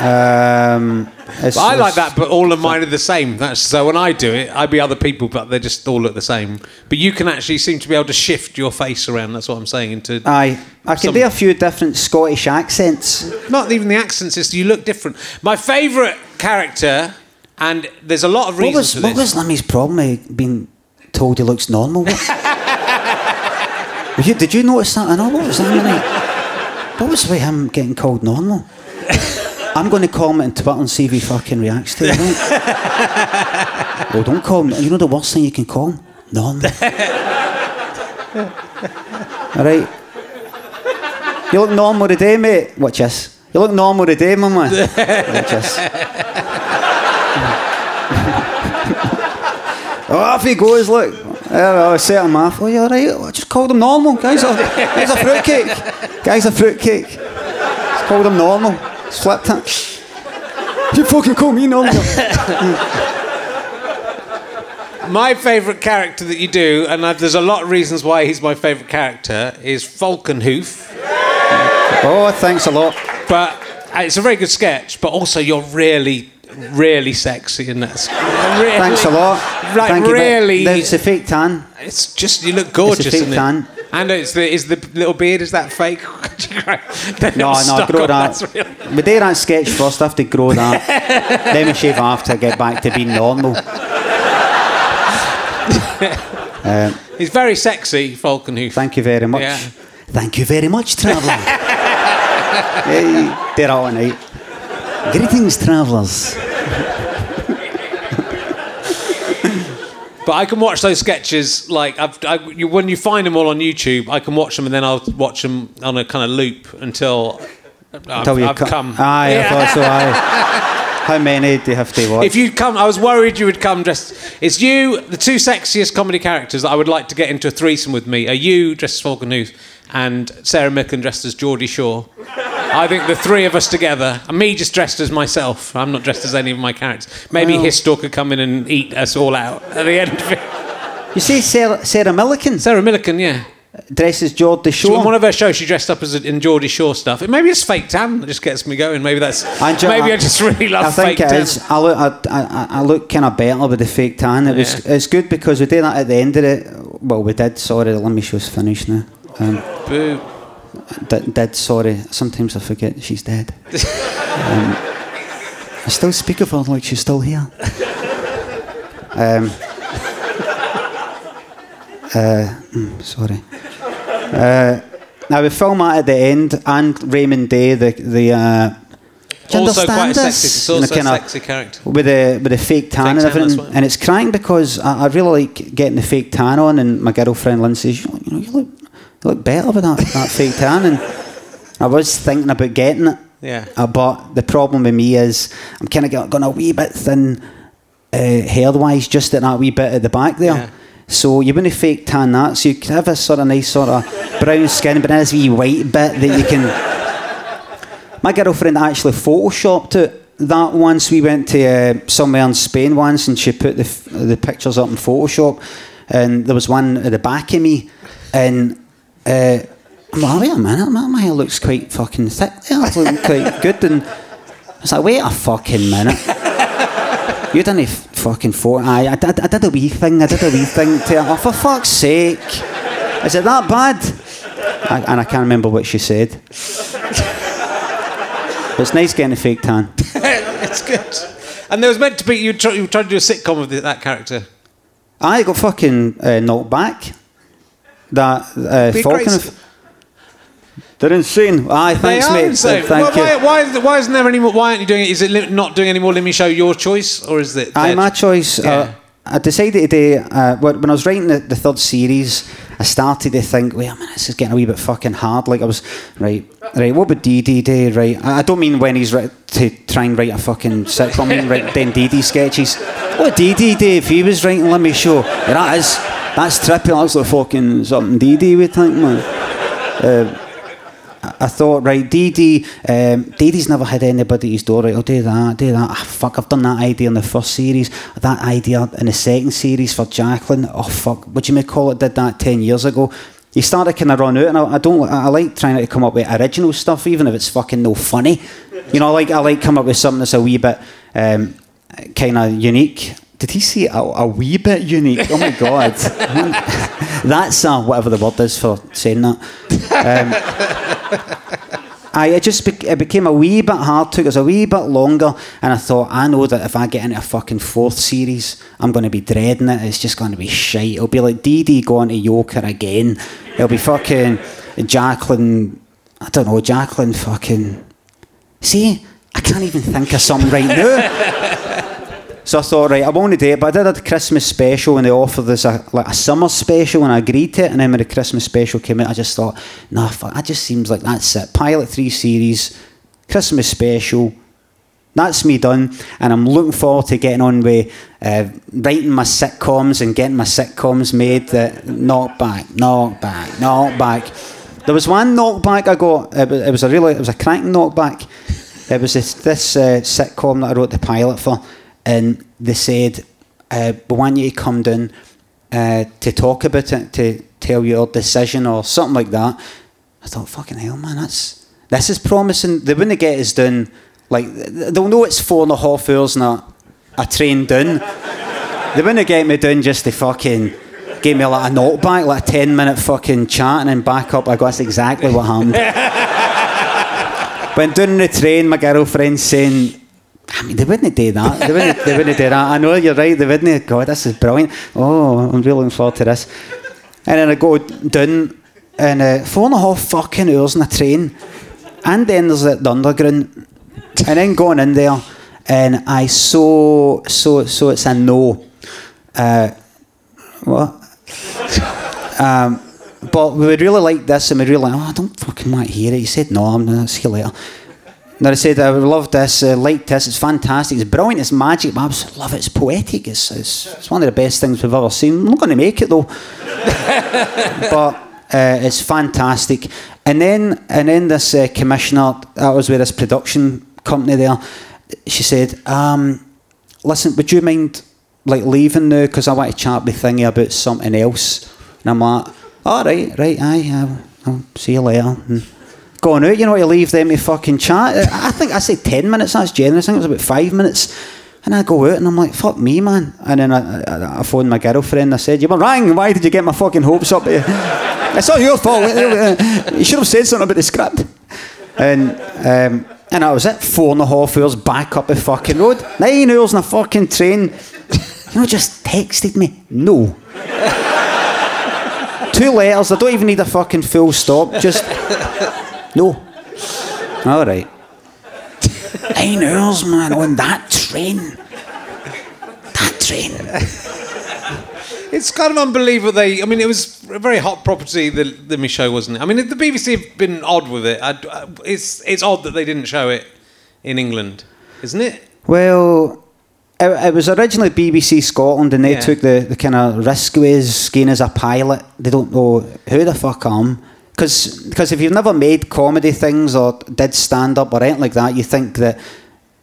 um, it's- I like that, but all of mine are the same. That's so when I do it, I'd be other people, but they just all look the same. But you can actually seem to be able to shift your face around. That's what I'm saying. Into Aye, I can Some- do a few different Scottish accents. not even the accents, it's you look different. My favourite character, and there's a lot of What reasons was for what was Limmy's problem with being told he looks normal? Did you, did you notice that? I know what was that? What was with him getting called normal? I'm going to call him in Twitter and see if he fucking reacts to it. Right? well, don't call him. You know the worst thing you can call him? Normal. All right. You look normal today, mate. Watch this. You look normal today, my man. Watch this. Oh, off he goes, look. I set him off. Oh, you alright? I just called him normal. Guy's a, guy's a fruitcake. Guy's a fruitcake. Just called him normal. Just flipped it. <laughs> You fucking call me normal. <laughs> My favourite character that you do, and there's a lot of reasons why he's my favourite character, is Falconhoof. oh, thanks a lot. But uh, it's a very good sketch, but also you're really, really sexy in that. Really, Thanks a lot. Like Thank you, but really, It's a fake tan. it's just you look gorgeous, It's a fake tan. it? And it's the is the little beard is that fake? <laughs> No, no, stuck grow on, that. that's. We do that sketch first. I have to grow that. <laughs> then we shave off to get back to being normal. <laughs> Uh, He's very sexy, Falconhoof. Thank you very much. Yeah. Thank you very much, traveller. hey, they're all night. Greetings, travellers. But I can watch those sketches like I've, I, you, when you find them all on YouTube. I can watch them and then I'll watch them on a kind of loop until I've, you I've co- come. Aye, Yeah. I thought so. <laughs> Aye. How many do you have to watch? If you'd come, I was worried you would come dressed. It's you, the two sexiest comedy characters that I would like to get into a threesome with me are you dressed as Falcon and Sarah Millican dressed as Geordie Shore. I think the three of us together, me just dressed as myself. I'm not dressed as any of my characters. Maybe Well- Histor could come in and eat us all out at the end of it. you see Sarah, Sarah Millican Sarah Millican, yeah. dresses Geordie She, on one of her shows, she dressed up as a, in Geordie Shore stuff. Maybe it's fake tan that just gets me going. Maybe that's. Jo- maybe I just really love I think fake it tan. is. I look, I, I, I look kind of better with the fake tan. It was, it's good because we did that at the end of it. Well, we did. Sorry, let me show's finished now. Um, Boo. Did, did sorry. Sometimes I forget she's dead. um, I still speak of her like she's still here. Um, uh, mm, sorry. Uh, now we film that at the end, and Raymond Day, the the. Uh, you Also quite a understand sexy. It's also a kinda- sexy character. with a with the fake tan Fake and tan, everything, that's and it's crying because I, I really like getting the fake tan on, and my girlfriend Lynn says, you, know, you look you look better with that, that fake tan, and I was thinking about getting it, Yeah. uh, but the problem with me is I'm kind of going a wee bit thin uh, hair wise, just at that wee bit at the back there. Yeah. So you wouldn't fake tan that, so you could have a sort of nice sort of brown skin, but then a wee white bit that you can. <laughs> My girlfriend actually photoshopped it that once. We went to uh, somewhere in Spain once and she put the, f- the pictures up in Photoshop. And there was one at the back of me. And uh, I'm like, wait a minute, my, my hair looks quite fucking thick there. It's looking quite <laughs> good. And I was like, wait a fucking minute. You done a f- fucking four. I, did, I did a wee thing. I did a wee thing to her. Oh, for fuck's sake. Is it that bad? I, and I can't remember what she said. But <laughs> it's nice getting a fake tan. <laughs> it's good. And there was meant to be you, try, you tried to do a sitcom with that character. I got fucking uh, knocked back. That uh, Falcon. They're insane. Aye, thanks, they are mate. insane. Thank why, you. Why, why, why isn't there any more? Why aren't you doing it? Is it li- not doing any more Limmy Show your choice, or is it? Aye, my choice. Yeah. Uh, I decided today, uh, when I was writing the, the third series, I started to think, wait a minute, this is getting a wee bit fucking hard. Like I was, right, right, what would DD do, right? I don't mean when he's writ- to try and write a fucking sitcom, I <laughs> mean write then DD sketches. What would DD do if he was writing Limmy Show? Yeah, that is, that's trippy, that's like fucking something DD would think, man. Uh, I thought, right, DD, um, DD's never had anybody his door, right, I'll do that, do that. Ah, fuck, I've done that idea in the first series, that idea in the second series for Jacqueline. Oh, fuck, do you may call it, did that 10 years ago. You started kind of run out, and I, I don't, I like trying to come up with original stuff, even if it's fucking no funny. You know, I like, I like come up with something that's a wee bit um, kind of unique. Did he say a, a wee bit unique? Oh my god, <laughs> that's whatever the word is for saying that. Um, I it just it became a wee bit hard. Took us a wee bit longer, and I thought I know that if I get into a fucking fourth series, I'm going to be dreading it. It's just going to be shite. It'll be like DD going to Yoker again. It'll be fucking Jacqueline. I don't know Jacqueline. Fucking see, I can't even think of something right now. So I thought, right, I want to do it, but I did a Christmas special and they offered us a, like a summer special and I agreed to it. And then when the Christmas special came out, I just thought, nah, fuck, that just seems like that's it. Pilot three series, Christmas special, that's me done. And I'm looking forward to getting on with uh, writing my sitcoms and getting my sitcoms made that knock back, knock back, knock back. There was one knockback I got, it was, it was a really, it was a cracking knockback. It was this, this uh, sitcom that I wrote the pilot for, and they said, uh, "We want you to come down uh, to talk about it, to tell your decision or something like that." I thought, "Fucking hell, man, that's this is promising." They wouldn't get us done. Like they'll know it's four and a half hours and a, train down. <laughs> they wouldn't get me down just to fucking give me like a knockback, like a ten minute fucking chat, and then back up. I go, "That's exactly what happened." <laughs> Went down in the train, my girlfriend saying, I mean, they wouldn't do that. They wouldn't, they wouldn't do that. I know you're right, they wouldn't. God, this is brilliant. Oh, I'm really looking forward to this. And then I go down, and uh, four and a half fucking hours in a train. And then there's the underground. And then going in there, and I so, so, so it's a no. Uh, what? <laughs> um, but we would really like this, and we really like, oh, I don't fucking want to hear it. He said, no, I'm going to see you later. And I said, I love this, uh, like this, it's fantastic, it's brilliant, it's magic, but I absolutely love it, it's poetic, it's, it's, it's one of the best things we've ever seen. I'm not going to make it though. <laughs> but uh, it's fantastic. And then, and then this uh, commissioner, that was with this production company there, she said, um, listen, would you mind like leaving now because I want to chat with Thingy about something else? And I'm like, all right, right, aye, I'll, I'll see you later. And going out, you know, to leave them to fucking chat. I think I said 10 minutes, that's generous. I think it was about five minutes. And I go out and I'm like, fuck me, man. And then I, I, I phoned my girlfriend. I said, you were wrong. Why did you get my fucking hopes up? <laughs> it's all your fault. <laughs> you should have said something about the script. And um, and that was at Four and a half hours back up the fucking road. Nine hours on a fucking train. You know, just texted me. No. <laughs> Two letters. I don't even need a fucking full stop. Just no. All right. Nine hours, man, on that train. That train. It's kind of unbelievable. They, I mean, it was a very hot property. The the show wasn't it? I mean, the BBC have been odd with it. I, it's it's odd that they didn't show it in England, isn't it? Well, it, it was originally BBC Scotland, and they Yeah. took the, the kind of risk with going as a pilot. They don't know who the fuck I am. Because if you've never made comedy things or did stand up or anything like that, you think that,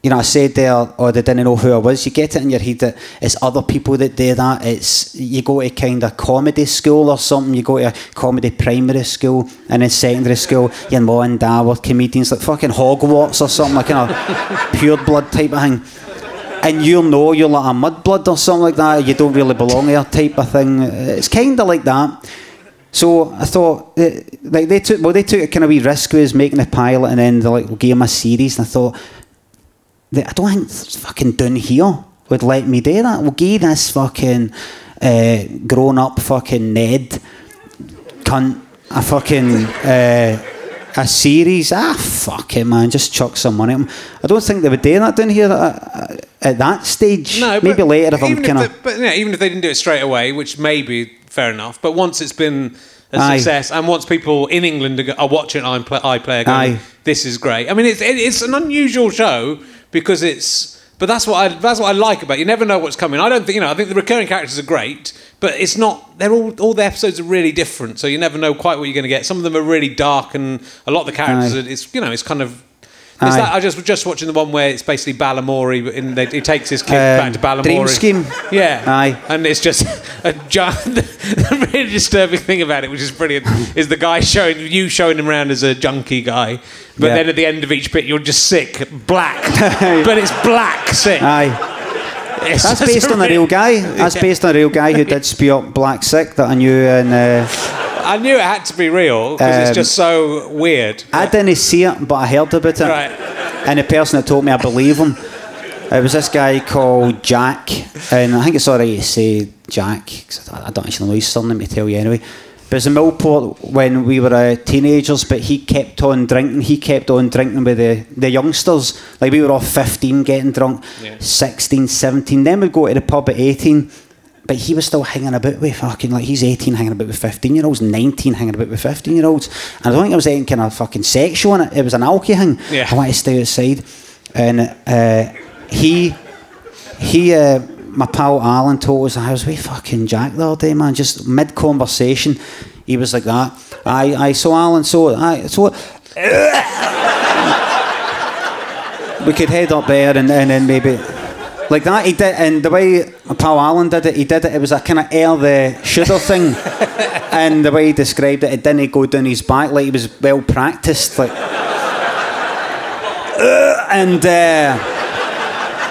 you know, I said there, or they didn't know who I was. You get it in your head that it's other people that do that. It's you go to kind of comedy school or something. You go to a comedy primary school and in secondary school, your mum and dad were comedians like fucking Hogwarts or something like kind of <laughs> pure blood type of thing and you know you're like a mudblood or something like that, you don't really belong here type of thing. It's kind of like that. So I thought, eh, like they took, well, they took a kind of wee risk with making a pilot, and then they like we'll give him a series. And I thought, I don't think fucking down here would let me do that. We'll give this fucking uh, grown up fucking Ned cunt a fucking. Uh, a series, ah, fuck it, man, just chuck some money at. I don't think they would do that down here at, at that stage. No, maybe later if I'm kind of. But yeah, even if they didn't do it straight away, which may be fair enough. But once it's been a Aye. success, and once people in England are, are watching I play, I play, going, Aye. this is great. I mean, it's it, it's an unusual show because it's. But that's what I that's what I like about it. You never know what's coming. I don't think you know. I think the recurring characters are great, but it's not. They're all all the episodes are really different, so you never know quite what you're going to get. Some of them are really dark, and a lot of the characters Aye. are. It's you know, it's kind of. Aye. that, I just was just watching the one where it's basically Balamory, but in they, he takes his kid Um, back to Balamory. Dream Scheme? Yeah. Aye. And it's just a giant. <laughs> the really disturbing thing about it, which is brilliant, is the guy showing you showing him around as a junkie guy, but Yeah. then at the end of each bit you're just sick, black, <laughs> but it's black sick. Aye. It's That's <laughs> based on a real guy. That's Yeah. based on a real guy who did spew up black sick that I knew. And uh, I knew it had to be real because Um, it's just so weird. I didn't see it, but I heard about it. Right. And the person that told me, I believe him. It was this guy called Jack, and I think it's alright to say Jack. 'cause I don't actually know his surname to tell you anyway. But it's in Millport when we were uh, teenagers, but he kept on drinking. He kept on drinking with the, the youngsters. Like we were all 15 getting drunk, Yeah. 16, 17. Then we'd go to the pub at 18. But he was still hanging about with fucking, like, he's 18 hanging about with 15 year olds, 19 hanging about with 15 year olds. And I don't think it was anything kind of fucking sexual in it. It was an alky thing. Yeah. I wanted to stay outside. And uh, he, he, uh, my pal Alan told us I was with fucking Jack the other day, man. Just mid conversation, he was like that. I, I saw Alan, so I, so <laughs> we could head up there and, and then maybe like that. He did, and the way Paul Allen did it, he did it. It was a kind of air the shooter thing, <laughs> and the way he described it, it didn't go down his back like he was well practiced, like. <laughs> "Uh," and uh,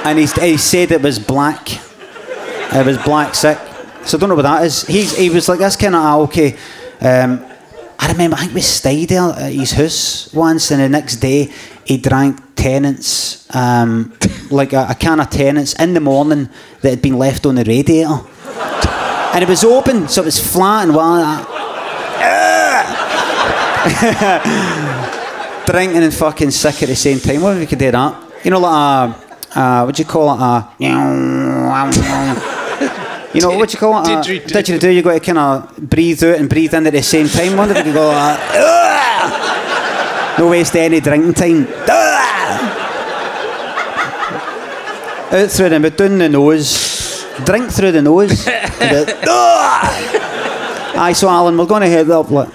and he, he said it was black. It was black sick. So I don't know what that is. He's, he was like this kind of ah, okay. Um, I remember I think we stayed there at his house once, and the next day he drank Tennent's, um, like a, a can of Tennent's in the morning that had been left on the radiator, and it was open, so it was flat and well. <laughs> drinking and fucking sick at the same time. What if we could do that? You know, like a, uh, what do you call it? A, <laughs> You know what you call it? Uh, Didgeridoo. didgeridoo. You got to kind of breathe out and breathe in at the same time. Wonder if you go. Uh, no waste any drinking time. out through the mouth, down the nose. Drink through the nose. <laughs> Aye, so Alan, we're going to head up. Like,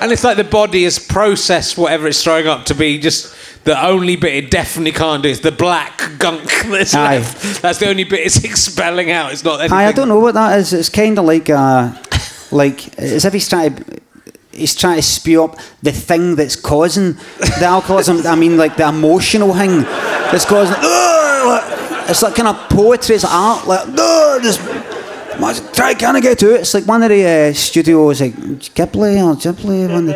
And it's like the body has processed whatever it's throwing up to be just the only bit it definitely can't do is the black gunk that's Aye. left. That's the only bit it's <laughs> expelling out. It's not anything. Aye, I don't know what that is. It's kind of like, uh, like as if he's trying to, he's trying to spew up the thing that's causing the alcoholism. I mean, like the emotional thing that's causing. It's like kind of poetry. It's art. Like, "Ugh, just try, can I get to it? It's like one of the uh, studios, like Ghibli or Ghibli, one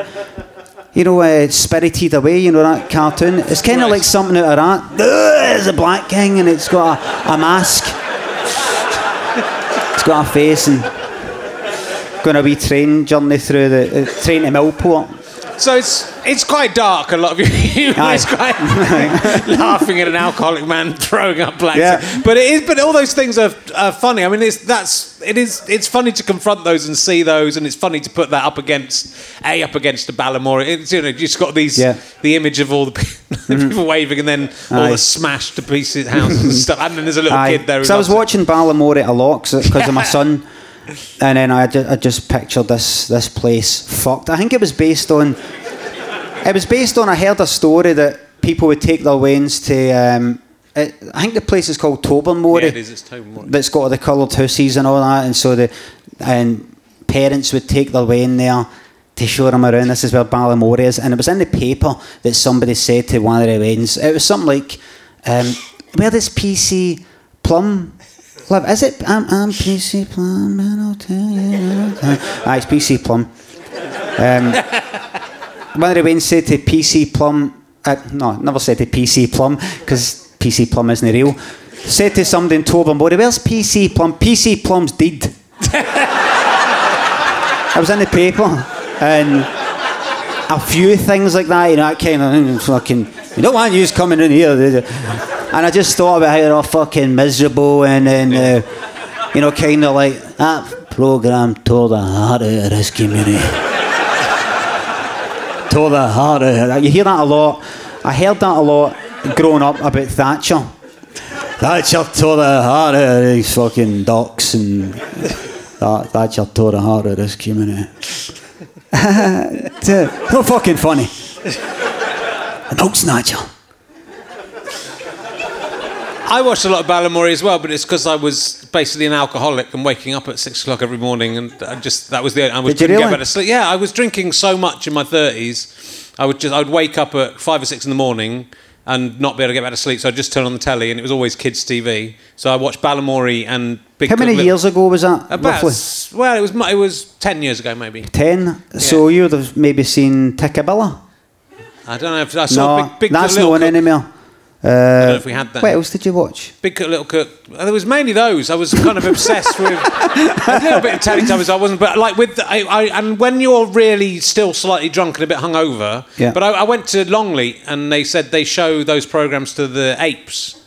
you know, uh, Spirited Away. You know that cartoon. It's kind of like something out of that. Ugh, It's a black king and it's got a, a mask. It's got a face and going a wee train journey through the uh, train to Millport. So it's it's quite dark. A lot of you <laughs> Aye. quite <laughs> <laughs> laughing at an alcoholic man throwing up black. Yeah. But it is. But all those things are, are funny. I mean, it's that's it is. It's funny to confront those and see those, and it's funny to put that up against a up against the Balamory. It's you know you just got these Yeah. Mm-hmm. the image of all the people, people waving, and then all Aye. the smashed to pieces houses and stuff. And then there's a little Aye. kid there. So I was watching Balamory a lot because of my son, and then I just, I just pictured this this place fucked. I think it was based on. It was based on. I heard a story that people would take their wains to. Um, it, I think the place is called Tobermory. Yeah, it is. It's Tobermory. That's got all the coloured houses and all that, and so the and parents would take their way in there to show them around. This is where Balamory is, and it was in the paper that somebody said to one of the wains. It was something like, um, "Where does PC Plum live? Is it? I'm, I'm PC Plum, and I'll tell you." Ah, it's PC Plum. Um, the weddings said to PC Plum. Uh, no, never said to PC Plum because PC Plum isn't real. Said to somebody in Tobermory, "Where's PC Plum? PC Plum's dead." <laughs> I was in the paper and a few things like that, you know, that kind of fucking. You don't want yous coming in here, you? And I just thought about how they're all fucking miserable and then, uh, you know, kind of like that program tore the heart out of this community. tore the heart out. You hear that a lot. I heard that a lot growing up about Thatcher. Thatcher tore the heart out of these fucking ducks and that, Thatcher tore the heart out of this community. <laughs> Not fucking funny. A milk snatcher. I watched a lot of Balamory as well, but it's because I was basically an alcoholic and waking up at six o'clock every morning, and I just that was the I was Did couldn't get better sleep. Yeah, I was drinking so much in my thirties. I would just I would wake up at five or six in the morning and not be able to get back to sleep, so I'd just turn on the telly, and it was always kids' TV. So I watched Balamory and Big How many Little- years ago was that? About roughly? well, it was it was ten years ago maybe. Ten. So you'd have maybe seen Tikkabilla? I don't know if I saw No, Big, Big that's Little not Cook. anymore. I don't know if we had that. What else did you watch? Big Cook, Little Cook. Uh, There was mainly those. I was kind of obsessed with <laughs> a little bit of Teletubbies. I wasn't, but like with the, I, I, and when you're really still slightly drunk and a bit hungover. Yeah. But I, I went to Longleat and they said they show those programs to the apes.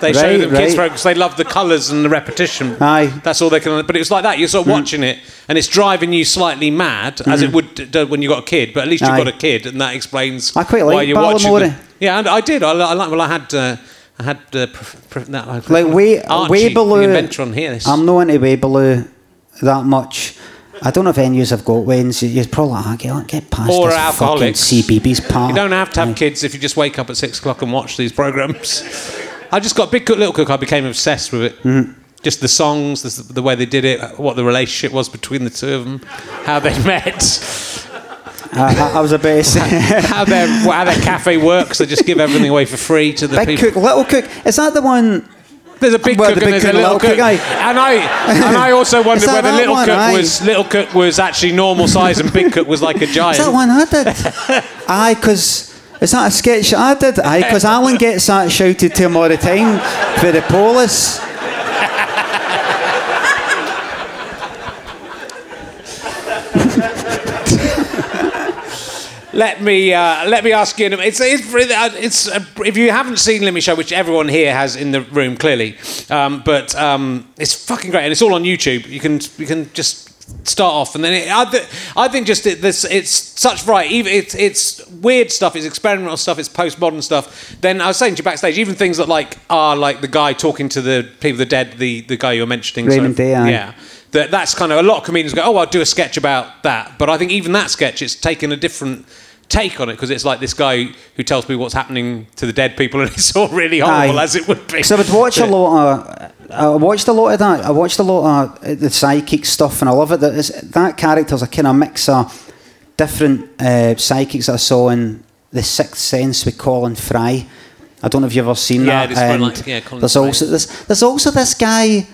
They show Right, them kids right. programs. They love the colours and the repetition. Aye. That's all they can. But it was like that. You're sort of watching it, and it's driving you slightly mad, as it would do when you got a kid. But at least you've. Aye. got a kid, and that explains I quite why like you're watching. Them. Yeah, and I did. I, I like. Well, I had. Uh, I had uh, pr- pr- that, Like way, Archie, Waybuloo. the on here. This. I'm not into Waybuloo that much. I don't know if any of you have got wins. You're probably ah, get, get past Or this alcoholics. fucking CBeebies part. You don't have to have kids if you just wake up at six o'clock and watch these programs. <laughs> I just got Big Cook, Little Cook. I became obsessed with it. Mm-hmm. Just the songs, the, the way they did it, what the relationship was between the two of them, how they <laughs> met, I, I, I was to say. <laughs> <laughs> how their how their cafe works. They just give everything away for free to the Big people. Cook, Little Cook. Is that the one? There's a big Well, cook the and big there's a cook and little cook, cook, and I and I also wondered whether little one? cook Aye. was little cook was actually normal size and big cook was like a giant. Is that one I did? Aye, because. Is that a sketch I did? Aye, because Alan gets that shouted to him all the time for the polis. let me uh, let me ask you. It's it's, it's uh, if you haven't seen Limmy Show, which everyone here has in the room clearly, um, but um, it's fucking great and it's all on YouTube. You can you can just start off and then it, I, th- I think just it, this it's such right even it's it's weird stuff it's experimental stuff it's postmodern stuff. Then I was saying to you backstage even things that like are like the guy talking to the people the dead the the guy you were mentioning Raymond sorry. Day, yeah. That that's kind of a lot of comedians go oh I'll do a sketch about that. But I think even that sketch it's taken a different take on it because it's like this guy who tells me what's happening to the dead people and <laughs> it's all really horrible Aye. as it would be Because I would watch a <laughs> lot of. I watched a lot of that. I watched a lot of the psychic stuff, and I love it. That, is, that character's a kind of mix of different uh, psychics that I saw in The Sixth Sense with Colin Fry. I don't know if you've ever seen Yeah, that. and like- yeah, Colin there's Fry. also this. There's also this guy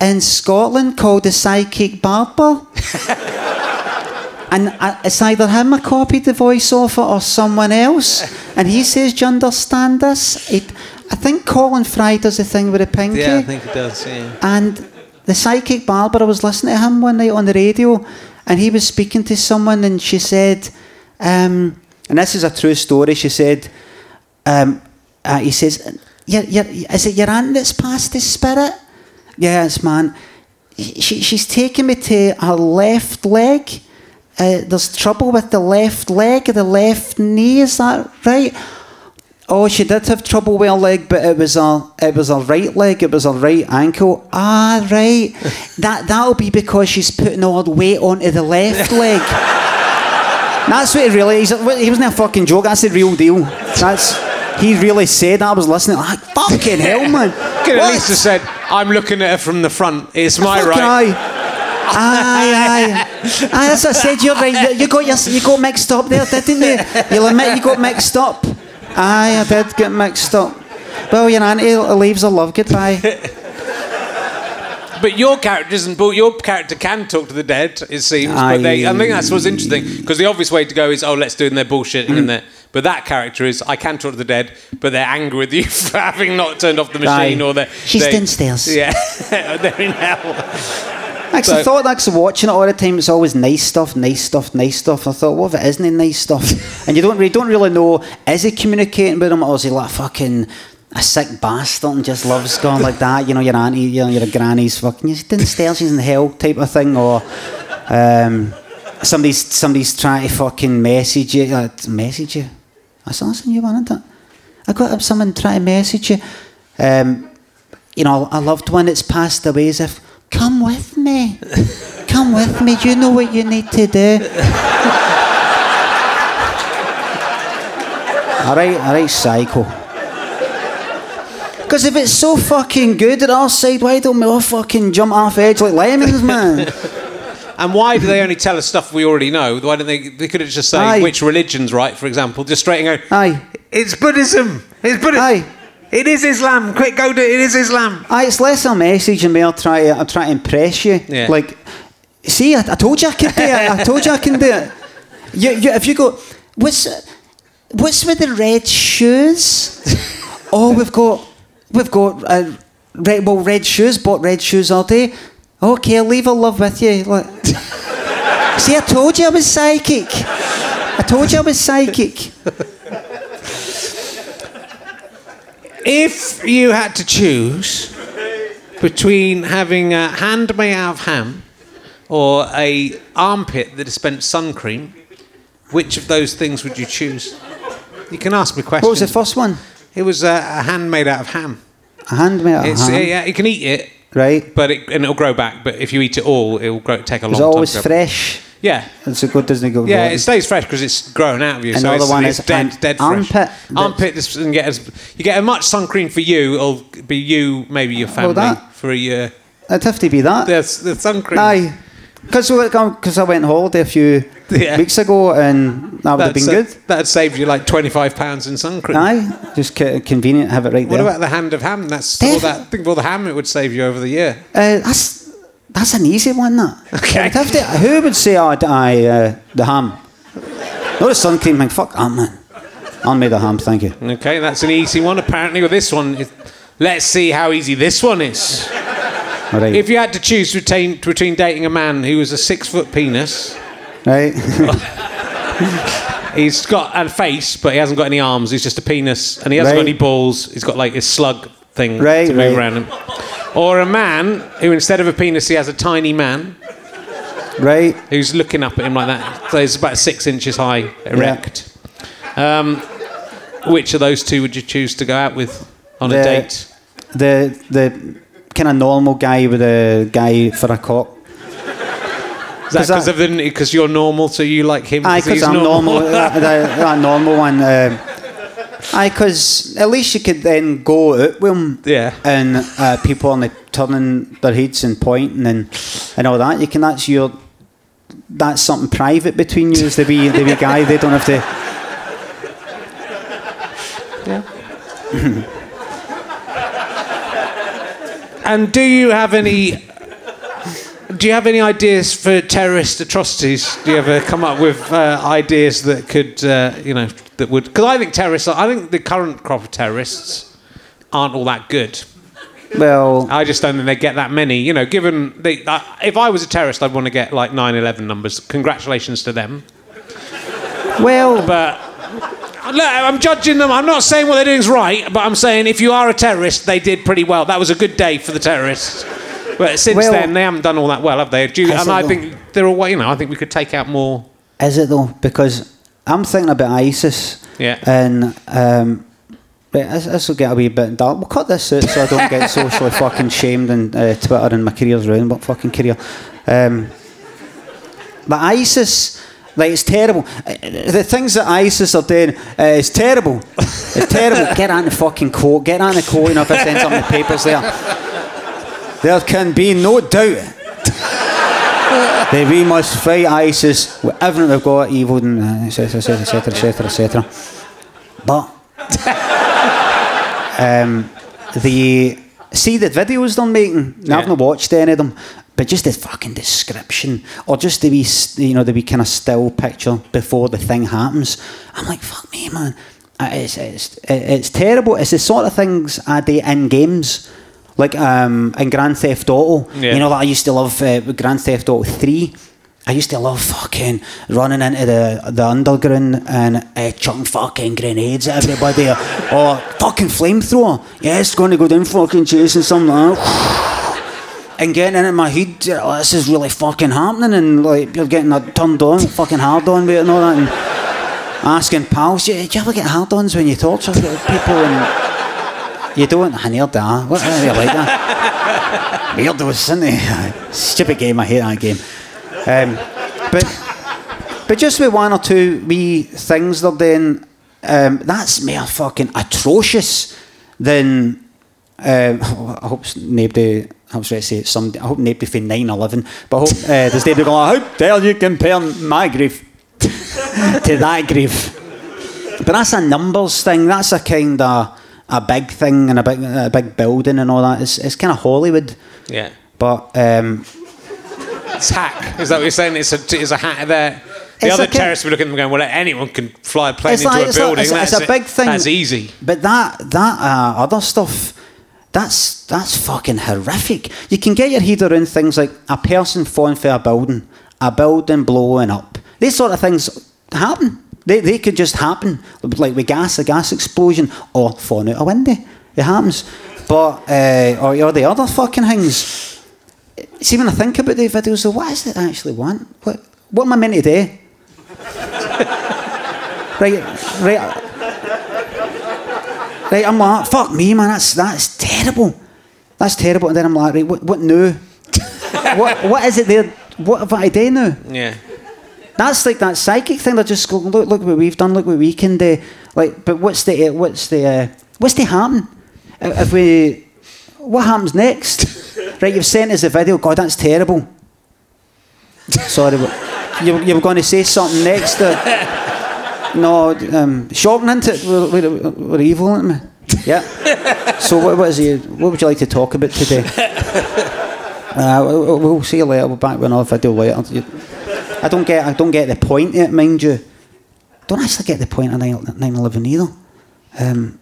in Scotland called the Psychic Barber. <laughs> And I, it's either him I copied the voice off it or someone else. And he says, Do you understand this? It, I think Colin Fry does the thing with the pinky. yeah I think it does yeah And the psychic barber, I was listening to him one night on the radio, and he was speaking to someone, and she said, um, and this is a true story. She said, um, uh, he says, "Is it your aunt that's passed the spirit?" Yes, man. She, she's taking me to her left leg. Uh, there's trouble with the left leg, the left knee. Is that right? Oh, she did have trouble with her leg, but it was her it was her right leg, it was her right ankle. Ah, right. <laughs> that that'll be because she's putting all the weight onto the left leg. <laughs> That's what it really is. He wasn't a fucking joke. That's the real deal. That's he really said. that. I was listening. Like fucking hell, man. <laughs> Could at least have said, "I'm looking at her from the front. It's my right." Aye. Aye, aye. Aye, as I said, you're right. You- got your, you got mixed up there, didn't you? You'll admit you got mixed up. Aye, I did get mixed up. Well, your auntie leaves a love goodbye. But your character isn't. But your character can talk to the dead. It seems. Aye. But they, I think that's what's interesting because the obvious way to go is, oh, let's do it. And they're bullshitting Mm. and. But that character is, I can talk to the dead, but they're angry with you <laughs> for having not turned off the machine Aye. or they're She's they, downstairs. Yeah, <laughs> they're in hell. Actually, I thought actually watching it all the time, it's always nice stuff, nice stuff, nice stuff. I thought, what if it isn't nice stuff? <laughs> and you don't really, don't really know, is he communicating with them or is he like fucking a sick bastard and just loves going like that? You know, your auntie, you know, your granny's fucking, you downstairs, she's in hell type of thing. Or um, somebody's somebody's trying to fucking message you, uh, message you. I That's awesome, you want it? I got someone trying to message you. Um, you know, a loved one that's passed away as if, come with me. Come with me. You know what you need to do. all right, all right, psycho. Because if it's so fucking good at our side, why don't we all fucking jump off edge like lemmings, <laughs> man? And why do they only tell us stuff we already know? Why don't they? They could have just said which religion's right, for example. Just straight and go. Aye. It's Buddhism. It's Buddhism. Aye. It is Islam. Quick, go to it. It is Islam. Aye, it's less a message and more try to, I'm trying to impress you. Yeah. Like, see, I, I told you I could do it. I told you I can do it. You, you, if you go, what's, what's with the red shoes? oh, we've got, we've got, uh, red, well, red shoes, bought red shoes all day. Okay, I'll leave a love with you. Like, <laughs> see, I told you I was psychic. I told you I was psychic. If you had to choose between having a hand made out of ham or a armpit that dispensed sun cream, which of those things would you choose? You can ask me questions. What was the first one? It was a, a hand made out of ham. A hand made out of It's, ham. yeah, you can eat it, Right. but it, and it'll grow back. But if you eat it all, it'll grow, take a long time. always to grow. fresh? Yeah. And so good doesn't it go Yeah, it stays fresh because it's growing out of you. so Another it's, one it's is dead, dead fresh. armpit that- Armpit, this- and get as you get as much sun cream for you. It'll be you, maybe your family that- for a year. It'd have to be that. There's the sun cream. Aye. Because because I went on holiday a few <laughs> Yeah. weeks ago and that would have been good. That'd saved you like twenty five pounds in sun cream. Aye. Just c- convenient, have it right What there. about the hand of ham? That's all that. Think of all the ham it would save you over the year. Uh, that's that's an easy one. That. <laughs> Okay. I'd have to, who would say, oh, d- aye, uh, the ham? Not a sun cream thing. Fuck that, man. I'll make the ham, thank you. Okay, that's an easy one. Apparently, with this one, is, let's see how easy this one is. Right. If you had to choose between between dating a man who was a six foot penis right. <laughs> He's got a face, but he hasn't got any arms. He's just a penis, and he hasn't got any balls. He's got like his slug thing Right, to move right. around him. Or a man who, instead of a penis, he has a tiny man Right. who's looking up at him like that. So he's about six inches high, erect. Um, which of those two would you choose to go out with on a The- date? The the kind of normal guy with a guy for a cock. Is that because of the because you're normal, so you like him? Aye, 'cause he's because I'm normal. <laughs> that, that, that normal one. Um, aye, because at least you could then go out with him. Yeah. And uh, people on the turning their heads and pointing and and all that. You can that's your that's something private between you as the wee the wee guy. They don't have to. Yeah. <laughs> and do you have any? Do you have any ideas for terrorist atrocities? Do you ever come up with uh, ideas that could, uh, you know, that would? Because I think terrorists. I think the current crop of terrorists aren't all that good. Well, I just don't think they get that many. You know, given they, uh, if I was a terrorist, I'd want to get like 9/11 numbers. Congratulations to them. well, But look, I'm judging them. I'm not saying what they're doing is right, but I'm saying if you are a terrorist, they did pretty well. That was a good day for the terrorists. But since Well- then, they haven't done all that well, have they? You, and I though? think they're all. You know, I think we could take out more. Is it though? Because I'm thinking about ISIS. Yeah. And um, but this, will get a wee bit dark. We'll cut this out so I don't get socially <laughs> fucking shamed on uh, Twitter and my career's ruined. What fucking career? Um, but ISIS, like, it's terrible. Uh, The things that ISIS are doing uh, is terrible. It's terrible. <laughs> Get on the fucking court. Get on the court. You know, if I send some of the papers there. There can be no doubt that we must fight ISIS with everything we've got, evil and etc. etc. etc. etc. etc. But <laughs> um, the see the videos they're making. Now, I've not watched any of them, but just the fucking description or just the wee, you know, the wee kind of still picture before the thing happens. I'm like, fuck me, man. Uh, It's, it's, it's terrible. It's the sort of things I do in games. Like um, in Grand Theft Auto, Yeah. you know, like I used to love uh, Grand Theft Auto 3. I used to love fucking running into the the underground and uh, chucking fucking grenades at everybody or, <laughs> or fucking flamethrower. Yeah, it's going to go down fucking chasing something like that. and getting in my head. oh, this is really fucking happening, and like you're getting that turned on, fucking hard on with it and all that, and asking pals, do you, do you ever get hard ons when you torture people and. You don't? I near that. What are you like that? Weirdos, isn't they? Stupid game. I hate that game. Um, but but just with one or two wee things they're doing, um, that's more fucking atrocious than. Um, I hope nobody. I was ready to say some. I hope nobody from 9-11, but I hope uh, there's nobody going. How dare you compare my grief <laughs> to that grief? But that's a numbers thing. That's a kind of a big thing and a big a big building and all that. It's it's kind of Hollywood. Yeah. But um, It's hack. Is that what you're saying? It's a, it's a hack there. The other like terrorists be looking at them going, well, anyone can fly a plane into like a it's, like, building. it's, that's it's a big thing. That's easy. But that that uh, other stuff, that's that's fucking horrific. You can get your head around things like a person falling for a building, a building blowing up. These sort of things happen. They, they could just happen, like with gas, a gas explosion, or falling out a window. It happens. But uh, or, or the other fucking things. See, when I think about the videos, what is it I actually want? What what am I meant to do? <laughs> right, right. Right, I'm like, fuck me, man, that's that's terrible. That's terrible. And then I'm like, right, what, what now? <laughs> what, what is it there? What have I do now? Yeah. That's like that psychic thing. They're just going, look, look what we've done, look what we can do. Like, but what's the, uh, what's the, uh, what's to happen? Uh, If we, what happens next? <laughs> right, you've sent us a video. God, that's terrible. <laughs> Sorry, but you, you were going to say something next. Uh, no, um, shocking, isn't it? We're, we're, we're evil, aren't we? Yeah. <laughs> So what, what is it? What would you like to talk about today? Uh, we'll, we'll see you later. We're back with another video later. I don't get. I don't get the point it, mind you. Don't actually get the point of 9/11 either. Um,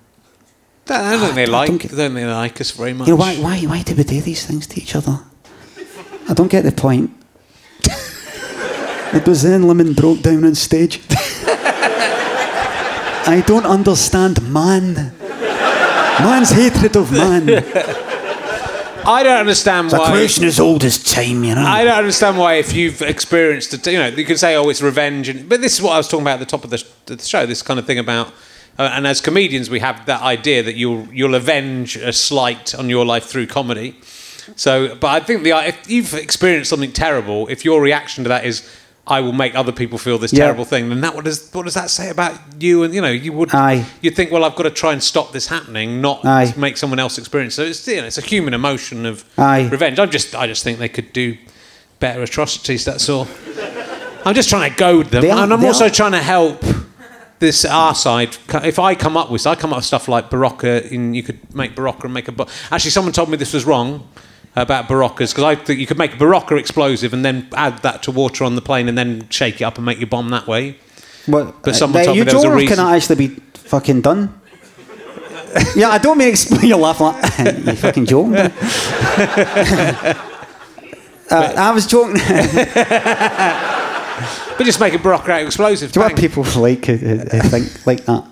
I don't think they I don't get- don't they like us very much. you know why? Why? Why do we do these things to each other? I don't get the point. it was then Lemon broke down on stage. <laughs> I don't understand man. Man's hatred of man. I don't understand The why. question as old as time, you know. I don't understand why, if you've experienced it, you know, you can say, "Oh, it's revenge," and, but this is what I was talking about at the top of the, the show. This kind of thing about, uh, and as comedians, we have that idea that you'll you'll avenge a slight on your life through comedy. So, but I think the if you've experienced something terrible, if your reaction to that is, "I will make other people feel this Yeah. terrible thing," then that what does what does that say about you? And you know, you would Aye. you'd think, "Well, I've got to try and stop this happening, not Aye. make someone else experience." So it's you know, it's a human emotion of Aye. revenge. I just I just think they could do better atrocities. That's all. I'm just trying to goad them, are- and I'm also are- trying to help this our side. If I come up with, I come up with stuff like Berocca, and you could make Berocca and make a. bo- Actually, someone told me this was wrong about Beroccas because I think you could make a Berocca explosive and then add that to water on the plane and then shake it up and make your bomb that way. What, But someone uh, told me you there was a reason. Can actually be fucking done? yeah, I don't mean explain. <laughs> You're laughing like <laughs> you fucking joking. <laughs> uh, I was joking. But just make a Berocca out explosive. you know what people like uh, uh, think like that?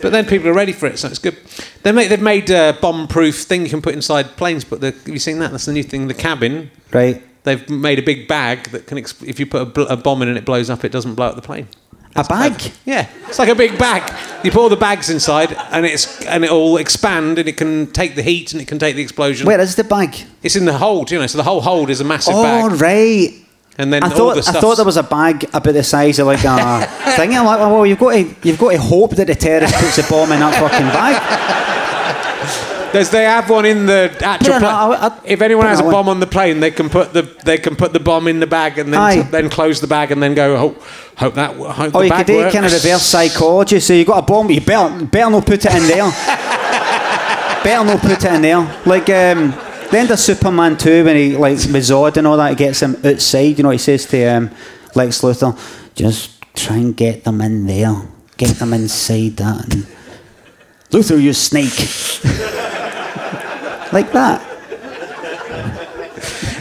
But then people are ready for it, so it's good. They make, they've made a bomb-proof thing you can put inside planes. But the, have you seen that? That's the new thing. The cabin. Right. They've made a big bag that can, exp- if you put a, bl- a bomb in and it blows up, it doesn't blow up the plane. A bag? Yeah, it's like a big bag. You put all the bags inside, and it's and it will expand, and it can take the heat, and it can take the explosion. Where is the bag? It's in the hold, you know. So the whole hold is a massive Oh, bag, right. And then I all thought the I thought there was a bag about the size of like a <laughs> thing. I'm like, well, you've got to you've got to hope that the terrorist puts a bomb in that fucking bag. Does they have one in the actual. Pla- on- I- I- if anyone has a bomb on the plane, they can put the they can put the bomb in the bag and then Aye. then close the bag and then go. Hope, hope that hope Or the Oh, you bag could do works. kind of reverse psychology. So you got a bomb, you better better not put it in there. <laughs> better not put it in there. Like um, the end of Superman two when he like with Zod and all that, he gets him outside. You know, he says to um, Lex Luthor, just try and get them in there, get them inside that. And <laughs> Luthor, you snake. <laughs> like that.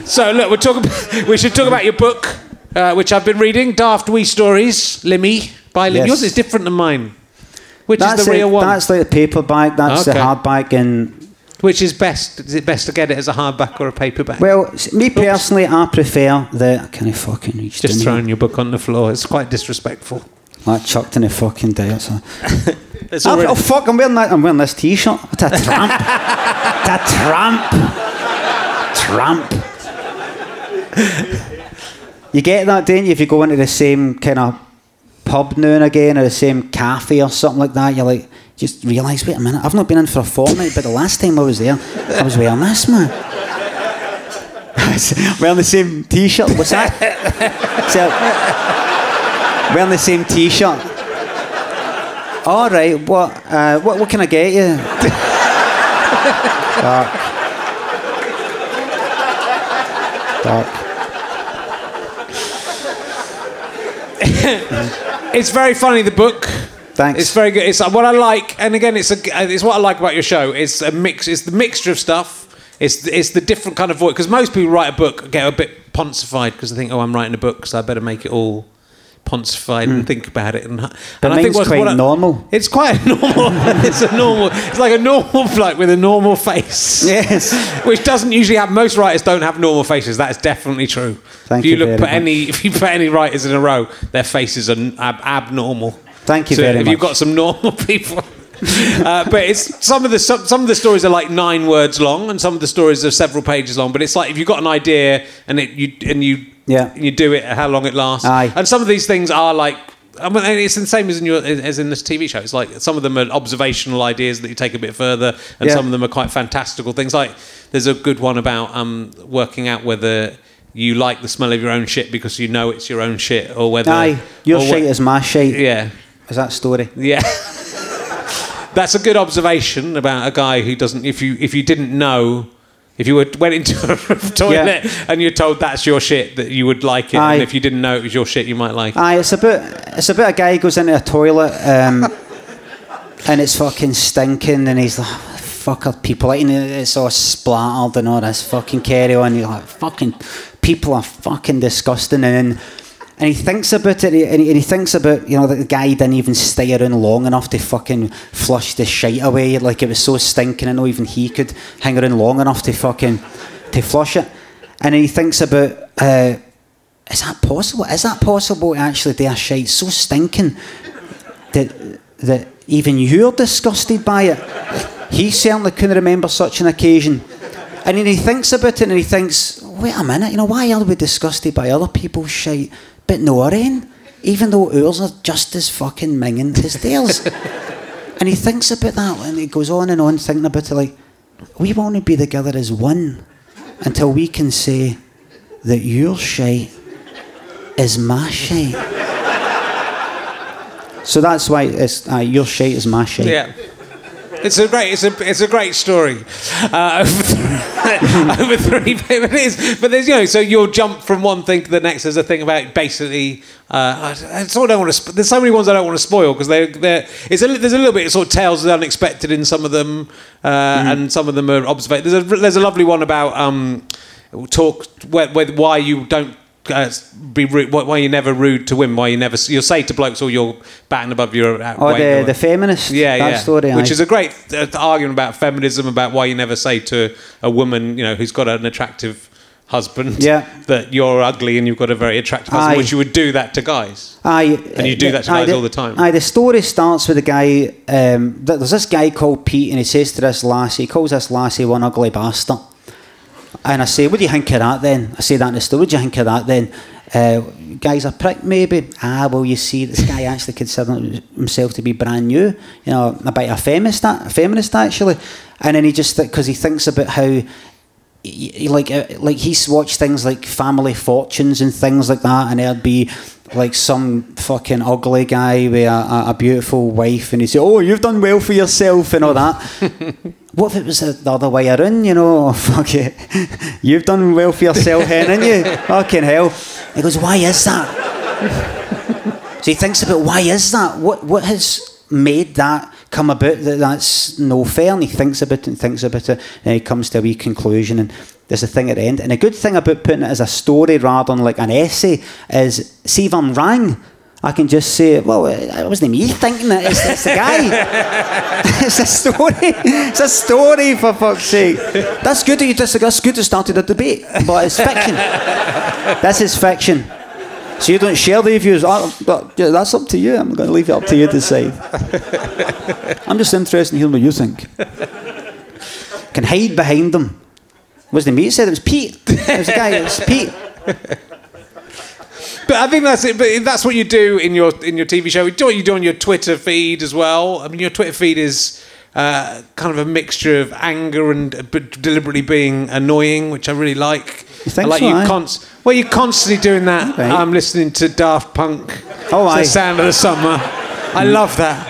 So look, we're talking. <laughs> We should talk about your book, uh, which I've been reading, Daft Wee Stories, Limmy by Lim. Yes. Yours is different than mine. Which That's is the it. real one? That's like the paperback. That's Okay. the hardback and Which is best? Is it best to get it as a hardback or a paperback? Well, me personally, I prefer the. I can't fucking reach Just throwing your book on the floor. It's quite disrespectful. I chucked in a fucking day So. <laughs> It's oh, already- oh fuck! I'm wearing that. I'm wearing this t-shirt. What a <laughs> tramp! what a tramp! Tramp. you get that, don't you? If you go into the same kind of pub now and again, or the same cafe or something like that, you're like, just realise, wait a minute, I've not been in for a fortnight, but the last time I was there, I was wearing this, man. <laughs> wearing the same t-shirt. What's that? <laughs> so, wearing the same t-shirt. All right. What? Uh, what? What can I get you? <laughs> Dark. Dark. It's very funny. The book. Thanks. It's very good. It's uh, what I like, and again, it's a, it's what I like about your show. It's a mix. It's the mixture of stuff. It's it's the different kind of voice because most people write a book get a bit poncified because they think, oh, I'm writing a book, so I better make it all poncified and think about it. And, Hmm. But and I think what's- quite what I- normal. It's quite <laughs> normal. it's a normal. It's like a normal bloke with a normal face. Yes. <laughs> Which doesn't usually have. Most writers don't have normal faces. That is definitely true. Thank if you, you look put much. any, <laughs> if you put any writers in a row, their faces are ab- abnormal. Thank you So very if much. you've got some normal <laughs> people. uh, but it's some of the some, some of the stories are like nine words long, and some of the stories are several pages long. But it's like if you've got an idea and it you and you Yeah. you do it, how long it lasts. Aye. And some of these things are like. I mean, it's the same as in your as in this TV show. It's like some of them are observational ideas that you take a bit further, and Yeah. some of them are quite fantastical things. Like there's a good one about um, working out whether you like the smell of your own shit because you know it's your own shit, or whether Aye. Your or wh- is my shit. yeah, Is that story? yeah. <laughs> That's a good observation about a guy who doesn't. If you if you didn't know, if you were, went into a <laughs> toilet and you're told that's your shit, that you would like it, Aye. and if you didn't know it was your shit, you might like it. Aye, it's about it's about a guy goes into a toilet um, <laughs> and it's fucking stinking and he's like, fuck are people like and it's all splattered and all this fucking carry on. You're like, fucking people are fucking disgusting and then And he thinks about it, and he, and he thinks about, you know, the guy didn't even stay around long enough to fucking flush the shit away. Like, it was so stinking, and not even he could hang around long enough to fucking, to flush it. And he thinks about, uh, is that possible? Is that possible to actually do a shite so stinking that, that even you're disgusted by it? He certainly couldn't remember such an occasion. And then he thinks about it and he thinks, wait a minute, you know, why are we disgusted by other people's shite, but no own? Even though ours are just as fucking minging as theirs. <laughs> and he thinks about that and he goes on and on thinking about it like, we want to be together as one until we can say that your shite is my shite. <laughs> so that's why it's, uh, your shite is my shite. Yeah. It's a great, it's a, it's a great story. Uh, <laughs> over, three, <laughs> over three is, but there's you know, so you'll jump from one thing to the next. There's a thing about basically. Uh, I, I sort of don't want to. Sp- there's so many ones I don't want to spoil because they they're. It's a, there's a little bit of sort of tales of the unexpected in some of them, uh, and some of them are observation. There's a there's a lovely one about um, talk where, where, why you don't uh, be rude, why you're never rude to women, why you never you'll say to blokes, "Oh, you're batting above your." Uh, Oh, weight," the, or- the feminist yeah, that yeah. story. Which aye. is a great uh, argument about feminism, about why you never say to a woman, you know, who's got an attractive husband, Yeah. <laughs> that you're ugly and you've got a very attractive husband, Aye. which you would do that to guys. Aye, And you do that to aye, guys all the time. Aye, the story starts with a guy. Um, there's this guy called Pete, and he says to this lassie, he calls this lassie one ugly bastard. And I say, what do you think of that then? I say that in the story. What do you think of that then? Uh, guy's a prick, maybe. Ah, well, you see, this guy actually considers himself to be brand new. You know, a bit of a feminist, a feminist actually. And then he just because he thinks about how like uh, like he's watched things like Family Fortunes and things like that, and there'd be like some fucking ugly guy with a, a, a beautiful wife, and he'd say, "Oh, you've done well for yourself" and all that. <laughs> what if it was the the other way around? You know, oh, <laughs> fuck it, you've done well for yourself, hen, <laughs> haven't you? Fucking hell. He goes, "Why is that?" so he thinks about why is that? What what has made that come about that that's no fair and he thinks about it and thinks about it and he comes to a wee conclusion and there's a thing at the end and a good thing about putting it as a story rather than like an essay is see if I'm wrong I can just say well it wasn't me thinking it it's, it's the guy <laughs> it's a story it's a story for fuck's sake that's good that you just that's good to started a debate but it's fiction this is fiction so you don't share the views. Oh, but yeah, that's up to you. I'm going to leave it up to you to decide. I'm just interested in hearing what you think. Can hide behind them. Wasn't me? It said it was Pete. It was a guy. It was Pete. <laughs> But I think that's it. But that's what you do in your in your TV show. Do what you do on your Twitter feed as well. I mean, your Twitter feed is uh, kind of a mixture of anger and uh, but deliberately being annoying, which I really like. Think I like so, you aye? const- Well, you're constantly doing that. Right. I'm listening to Daft Punk. Oh, it's aye. the sound of the summer. I love that.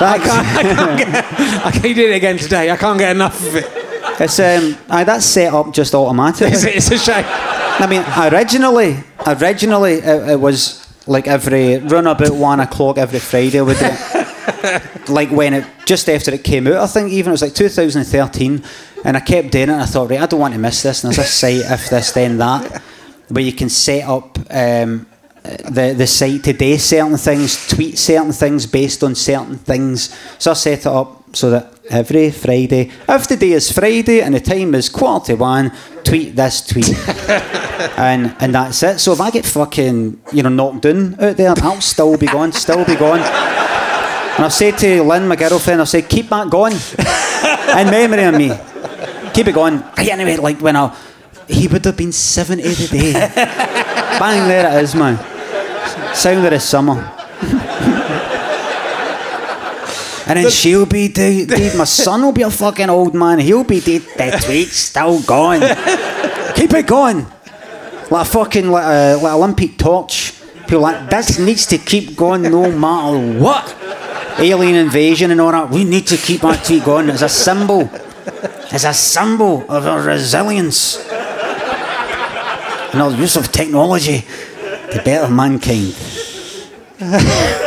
I can't, I can't <laughs> get. I can't, you did it again today. I can't get enough of it. It's um, aye, that's set up just automatically. It's, it's a shame. I mean, originally, originally it, it was like every run about one o'clock every Friday with <laughs> it. like when it just after it came out, I think even it was like 2013, and I kept doing it. and I thought, right, I don't want to miss this. And there's a site if this then that, where you can set up. Um, the the site today certain things, tweet certain things based on certain things. So I set it up so that every Friday, if the day is Friday and the time is quarter to one, tweet this tweet, <laughs> and and that's it. So if I get fucking you know knocked down out there, I'll still be gone, still be gone. And I've said to Lynn, my girlfriend, I've said keep that going, in memory of me, keep it going. Anyway, like when I, he would have been seventy today. <laughs> Bang, there it is, man. Sound of the summer. And then she'll be dead. dead. My son will be a fucking old man. He'll be dead. The tweet's still going. Keep it going. Like a fucking like a, like Olympic torch. People like this needs to keep going no matter what. Alien invasion and all that. We need to keep that tweet going. It's a symbol. It's a symbol of our resilience and our use of technology to better mankind. <laughs>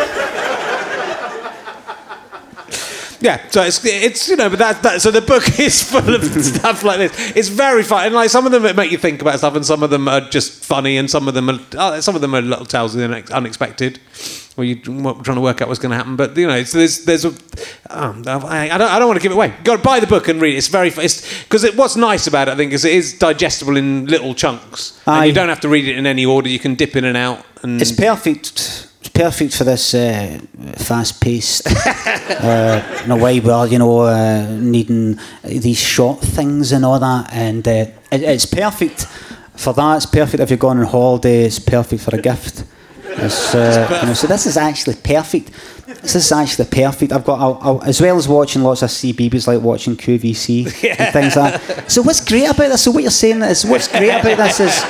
Yeah, so it's it's you know, but that, that so the book <laughs> is full of <laughs> stuff like this. It's very fun, and like some of them make you think about stuff, and some of them are just funny, and some of them are uh, some of them are little tales of the unexpected, where you're trying to work out what's going to happen. But you know, it's, there's there's a um, I, I don't I don't want to give it away. To buy the book and read it. It's very it's because it, what's nice about it, I think, is it is digestible in little chunks, and you don't have to read it in any order. You can dip in and out. And It's perfect. Perfect for this uh, fast-paced, <laughs> uh, in a way where you know uh, needing these short things and all that, and uh, it, it's perfect for that. It's perfect if you're going on holiday. It's perfect for a gift. It's, uh, you know, so this is actually perfect. This is actually perfect. I've got I'll, I'll, as well as watching lots of CBeebies, like watching QVC and <laughs> things like that. So what's great about this? So what you're saying is what's great about this is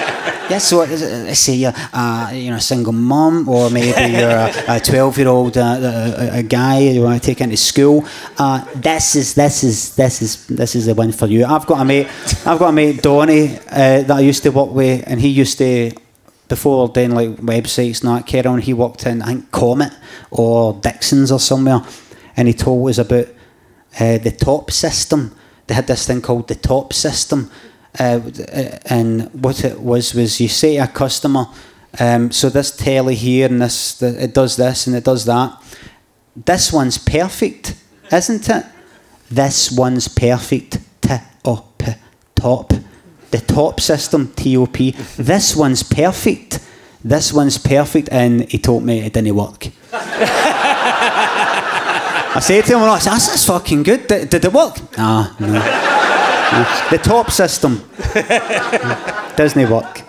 yes. So let's say you're uh, you know a single mum, or maybe you're a twelve year old uh, a, a guy you want to take into school. Uh, this is this is this is this is the one for you. I've got a mate. I've got a mate Donny uh, that I used to work with, and he used to before doing like websites and that he walked in I think Comet or Dixon's or somewhere, and he told us about uh, the top system. They had this thing called the top system, uh, and what it was was you say to a customer, um, so this telly here and this the, it does this and it does that. This one's perfect, isn't it? This one's perfect. Top the top system, TOP. This one's perfect. This one's perfect, and he told me it didn't work. <laughs> I said to him, I said, that's fucking good. Did, did it work? Ah, no. No. The top system <laughs> doesn't work.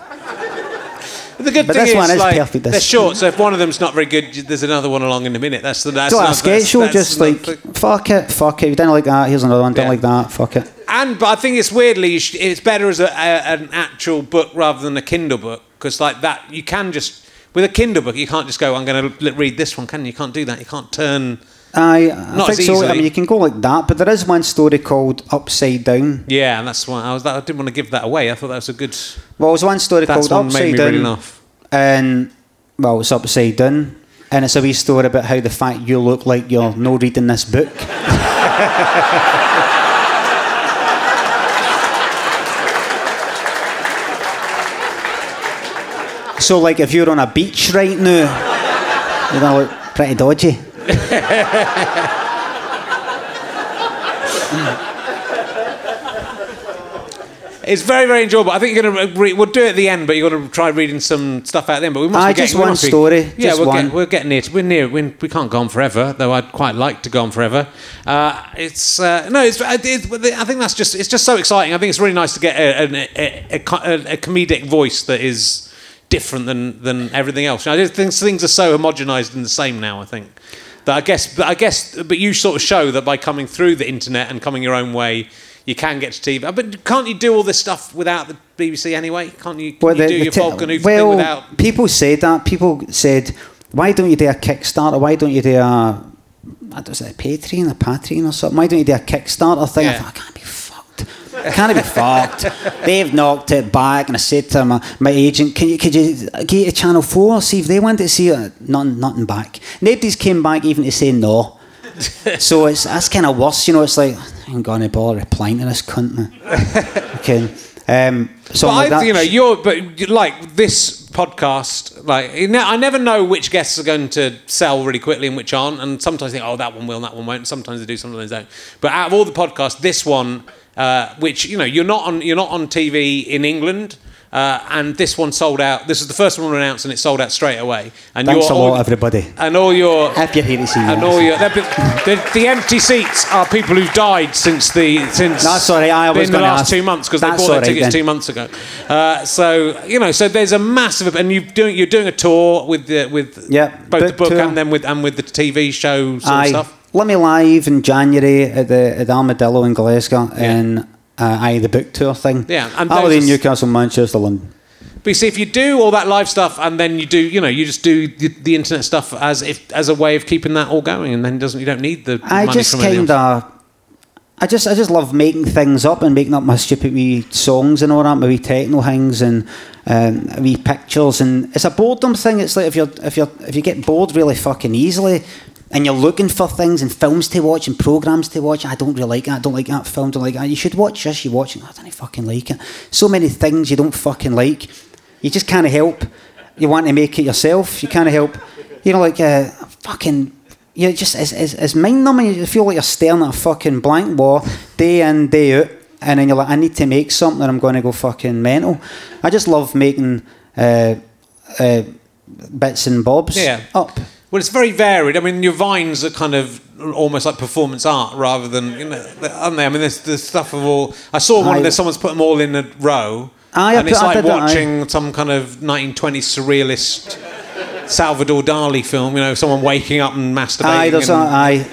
the good But thing this is, one is like, perfect, they're short, so if one of them's not very good, there's another one along in a minute. That's the that's So like a another- sketch show, that's- just like, fuck it, fuck it. You didn't like that, here's another one, don't Yeah. like that, fuck it. And but I think it's weirdly it's better as a, a, an actual book rather than a Kindle book because like that you can just with a Kindle book you can't just go I'm going to read this one can you? You can't do that. You can't turn. I, I Not think so. I mean, you can go like that, but there is one story called Upside Down. Yeah, and that's why I was. I didn't want to give that away. I thought that was a good. Well, there's one story That's called one Upside Down. really and well, it's upside down, and it's a wee story about how the fact you look like you're <laughs> no reading this book. <laughs> so, like, if you're on a beach right now, you're gonna look pretty dodgy. It's very very enjoyable. I think you're going to re- we'll do it at the end, but you're going to try reading some stuff out then. But we must Aye, be just one be- story, Yeah, just we're, one. Get, we're getting near. To, we're near. We, we can't go on forever, though. I'd quite like to go on forever. Uh, it's uh, no. It's, it's. I think that's just. It's just so exciting. I think it's really nice to get a, a, a, a comedic voice that is different than than everything else. I just think things are so homogenized and the same now. I think. That I guess, but I guess, but you sort of show that by coming through the internet and coming your own way, you can get to TV. Uh, but can't you do all this stuff without the BBC anyway? Can't you? Can Well, you do your te- Falcon well, thing without? people said that. People said, "Why don't you do a Kickstarter? Why don't you do a, I don't know, a Patreon, a Patreon or something? Why don't you do a Kickstarter thing?" I Yeah. thought, I can't be fucked. Can't be fucked. They've knocked it back, and I said to my, my agent, "Can you could you get to Channel Four see if they want to see it?" Nothing, nothing back. Nobody's came back even to say no. <laughs> so it's that's kind of worse, you know. It's like I ain't gonna bother replying to this cunt. Man. okay. Um, so But like I, that. you know, you're but like this podcast. Like you know, I never know which guests are going to sell really quickly and which aren't. And sometimes I think, oh, that one will, and that one won't. Sometimes they do, sometimes they don't. But out of all the podcasts, this one, uh, which you know, you're not on, you're not on TV in England. Uh, and this one sold out. This is the first one announced, and it sold out straight away. And Thanks a lot, aud- everybody. And all your here to see you. And all your the, the, empty seats are people who've died since the since all right, I was in the last ask. two months because they bought their all right tickets then. two months ago. Uh, so you know, so there's a massive and you're doing you're doing a tour with the with Yeah, both the book tour. and then with and with the TV show sort of Aye. stuff. Let me live in January at the at the Armadillo in Glasgow and uh, aye the book tour thing. Yeah, and Aberdeen, in Newcastle, Manchester, London. But you see, if you do all that live stuff and then you do, you know, you just do the, the internet stuff as if as a way of keeping that all going, and then doesn't you don't need the I money just kind of. I just I just love making things up and making up my stupid wee songs and all that, my wee techno things and um, wee pictures and it's a boredom thing. It's like if you're if you're if you get bored really fucking easily, and you're looking for things and films to watch and programs to watch. I don't really like that. I don't like that film. Don't like that. You should watch this. You watch it. I don't fucking like it. So many things you don't fucking like. You just can't help. You want to make it yourself. You can't help. You know, like uh, fucking. You know, just it's, it's, it's mind numbing. You feel like you're staring at a fucking blank wall day in day out, and then you're like, I need to make something, or I'm going to go fucking mental. I just love making uh, uh, bits and bobs Yeah. up. Well, it's very varied. I mean, your vines are kind of almost like performance art rather than, you know, aren't they? I mean, there's, there's stuff of all. I saw one I- where someone's put them all in a row. I and it's I like that, watching some kind of 1920s surrealist Salvador Dali film, you know, someone waking up and masturbating. Aye, there's a, and- aye.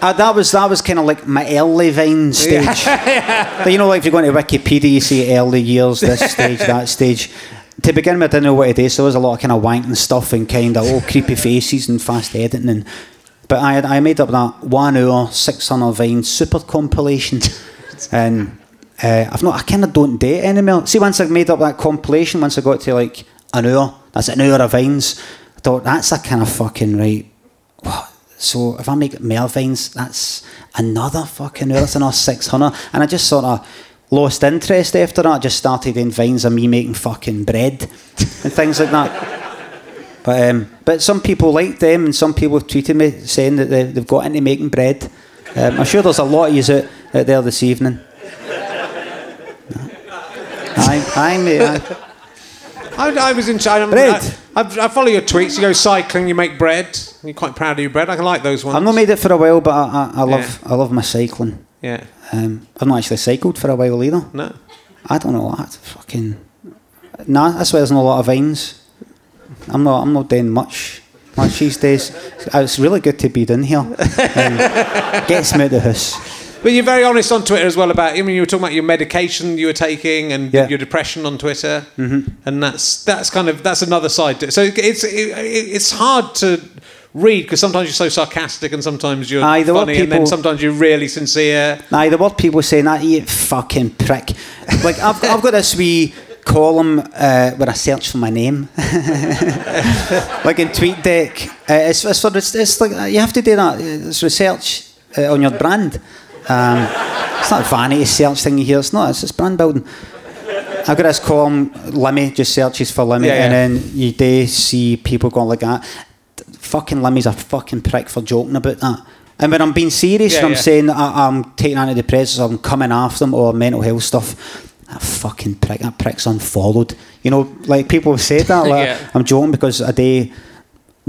Uh, that was that was kind of like my early Vine stage. <laughs> But you know, like if you go into Wikipedia, you see early years, this <laughs> stage, that stage. To begin with, I didn't know what to do, so there was a lot of kind of wanking stuff and kind of oh creepy <laughs> faces and fast editing. And but I I made up that one hour six hundred Vine super compilation, <laughs> and uh, I've not I kind of don't date anymore. See, once I made up that compilation, once I got to like an hour, that's an hour of Vines. I thought that's a kind of fucking right. What? So if I make more vines, that's another fucking hour. That's another six hundred. And I just sort of lost interest after that. I just started in vines of me making fucking bread and things like that. But um, but some people like them, and some people have tweeted me saying that they, they've got into making bread. Um, I'm sure there's a lot of you out, out there this evening. I, I, mate, I, I, I was in China. Bread. I, I, I follow your tweets. You go cycling, you make bread. You're quite proud of your bread. I can like those ones. I've not made it for a while, but I, I, I love I love my cycling. Yeah. Um, I've not actually cycled for a while either. No. I don't know what fucking. Nah, that's why there's not a lot of vines. I'm not. I'm not doing much. Much these days. It's really good to be down here. Um, <laughs> gets me out the house. But you're very honest on Twitter as well about. I mean, you were talking about your medication you were taking and Yeah. your depression on Twitter, mm-hmm. and that's that's kind of that's another side. To it. So it's it, it's hard to read because sometimes you're so sarcastic and sometimes you're Aye, there were funny and then sometimes you're really sincere. Aye, the word people saying that you fucking prick. Like I've I've got this wee column uh, where I search for my name, <laughs> like in TweetDeck. Uh, it's, it's, for, it's, it's like uh, you have to do that. It's research uh, on your brand. Um, it's not a vanity search thing you hear. It's not. It's, it's brand building. I've got this column, Limmy, just searches for Limmy, Yeah, yeah. and then you do see people going like that. Fucking Limmy's a fucking prick for joking about that. And when I'm being serious Yeah, and I'm yeah. saying that I, I'm taking antidepressants, I'm coming after them or mental health stuff, that fucking prick, that prick's unfollowed. You know, like people have said that. <laughs> Like, Yeah. I'm joking because I day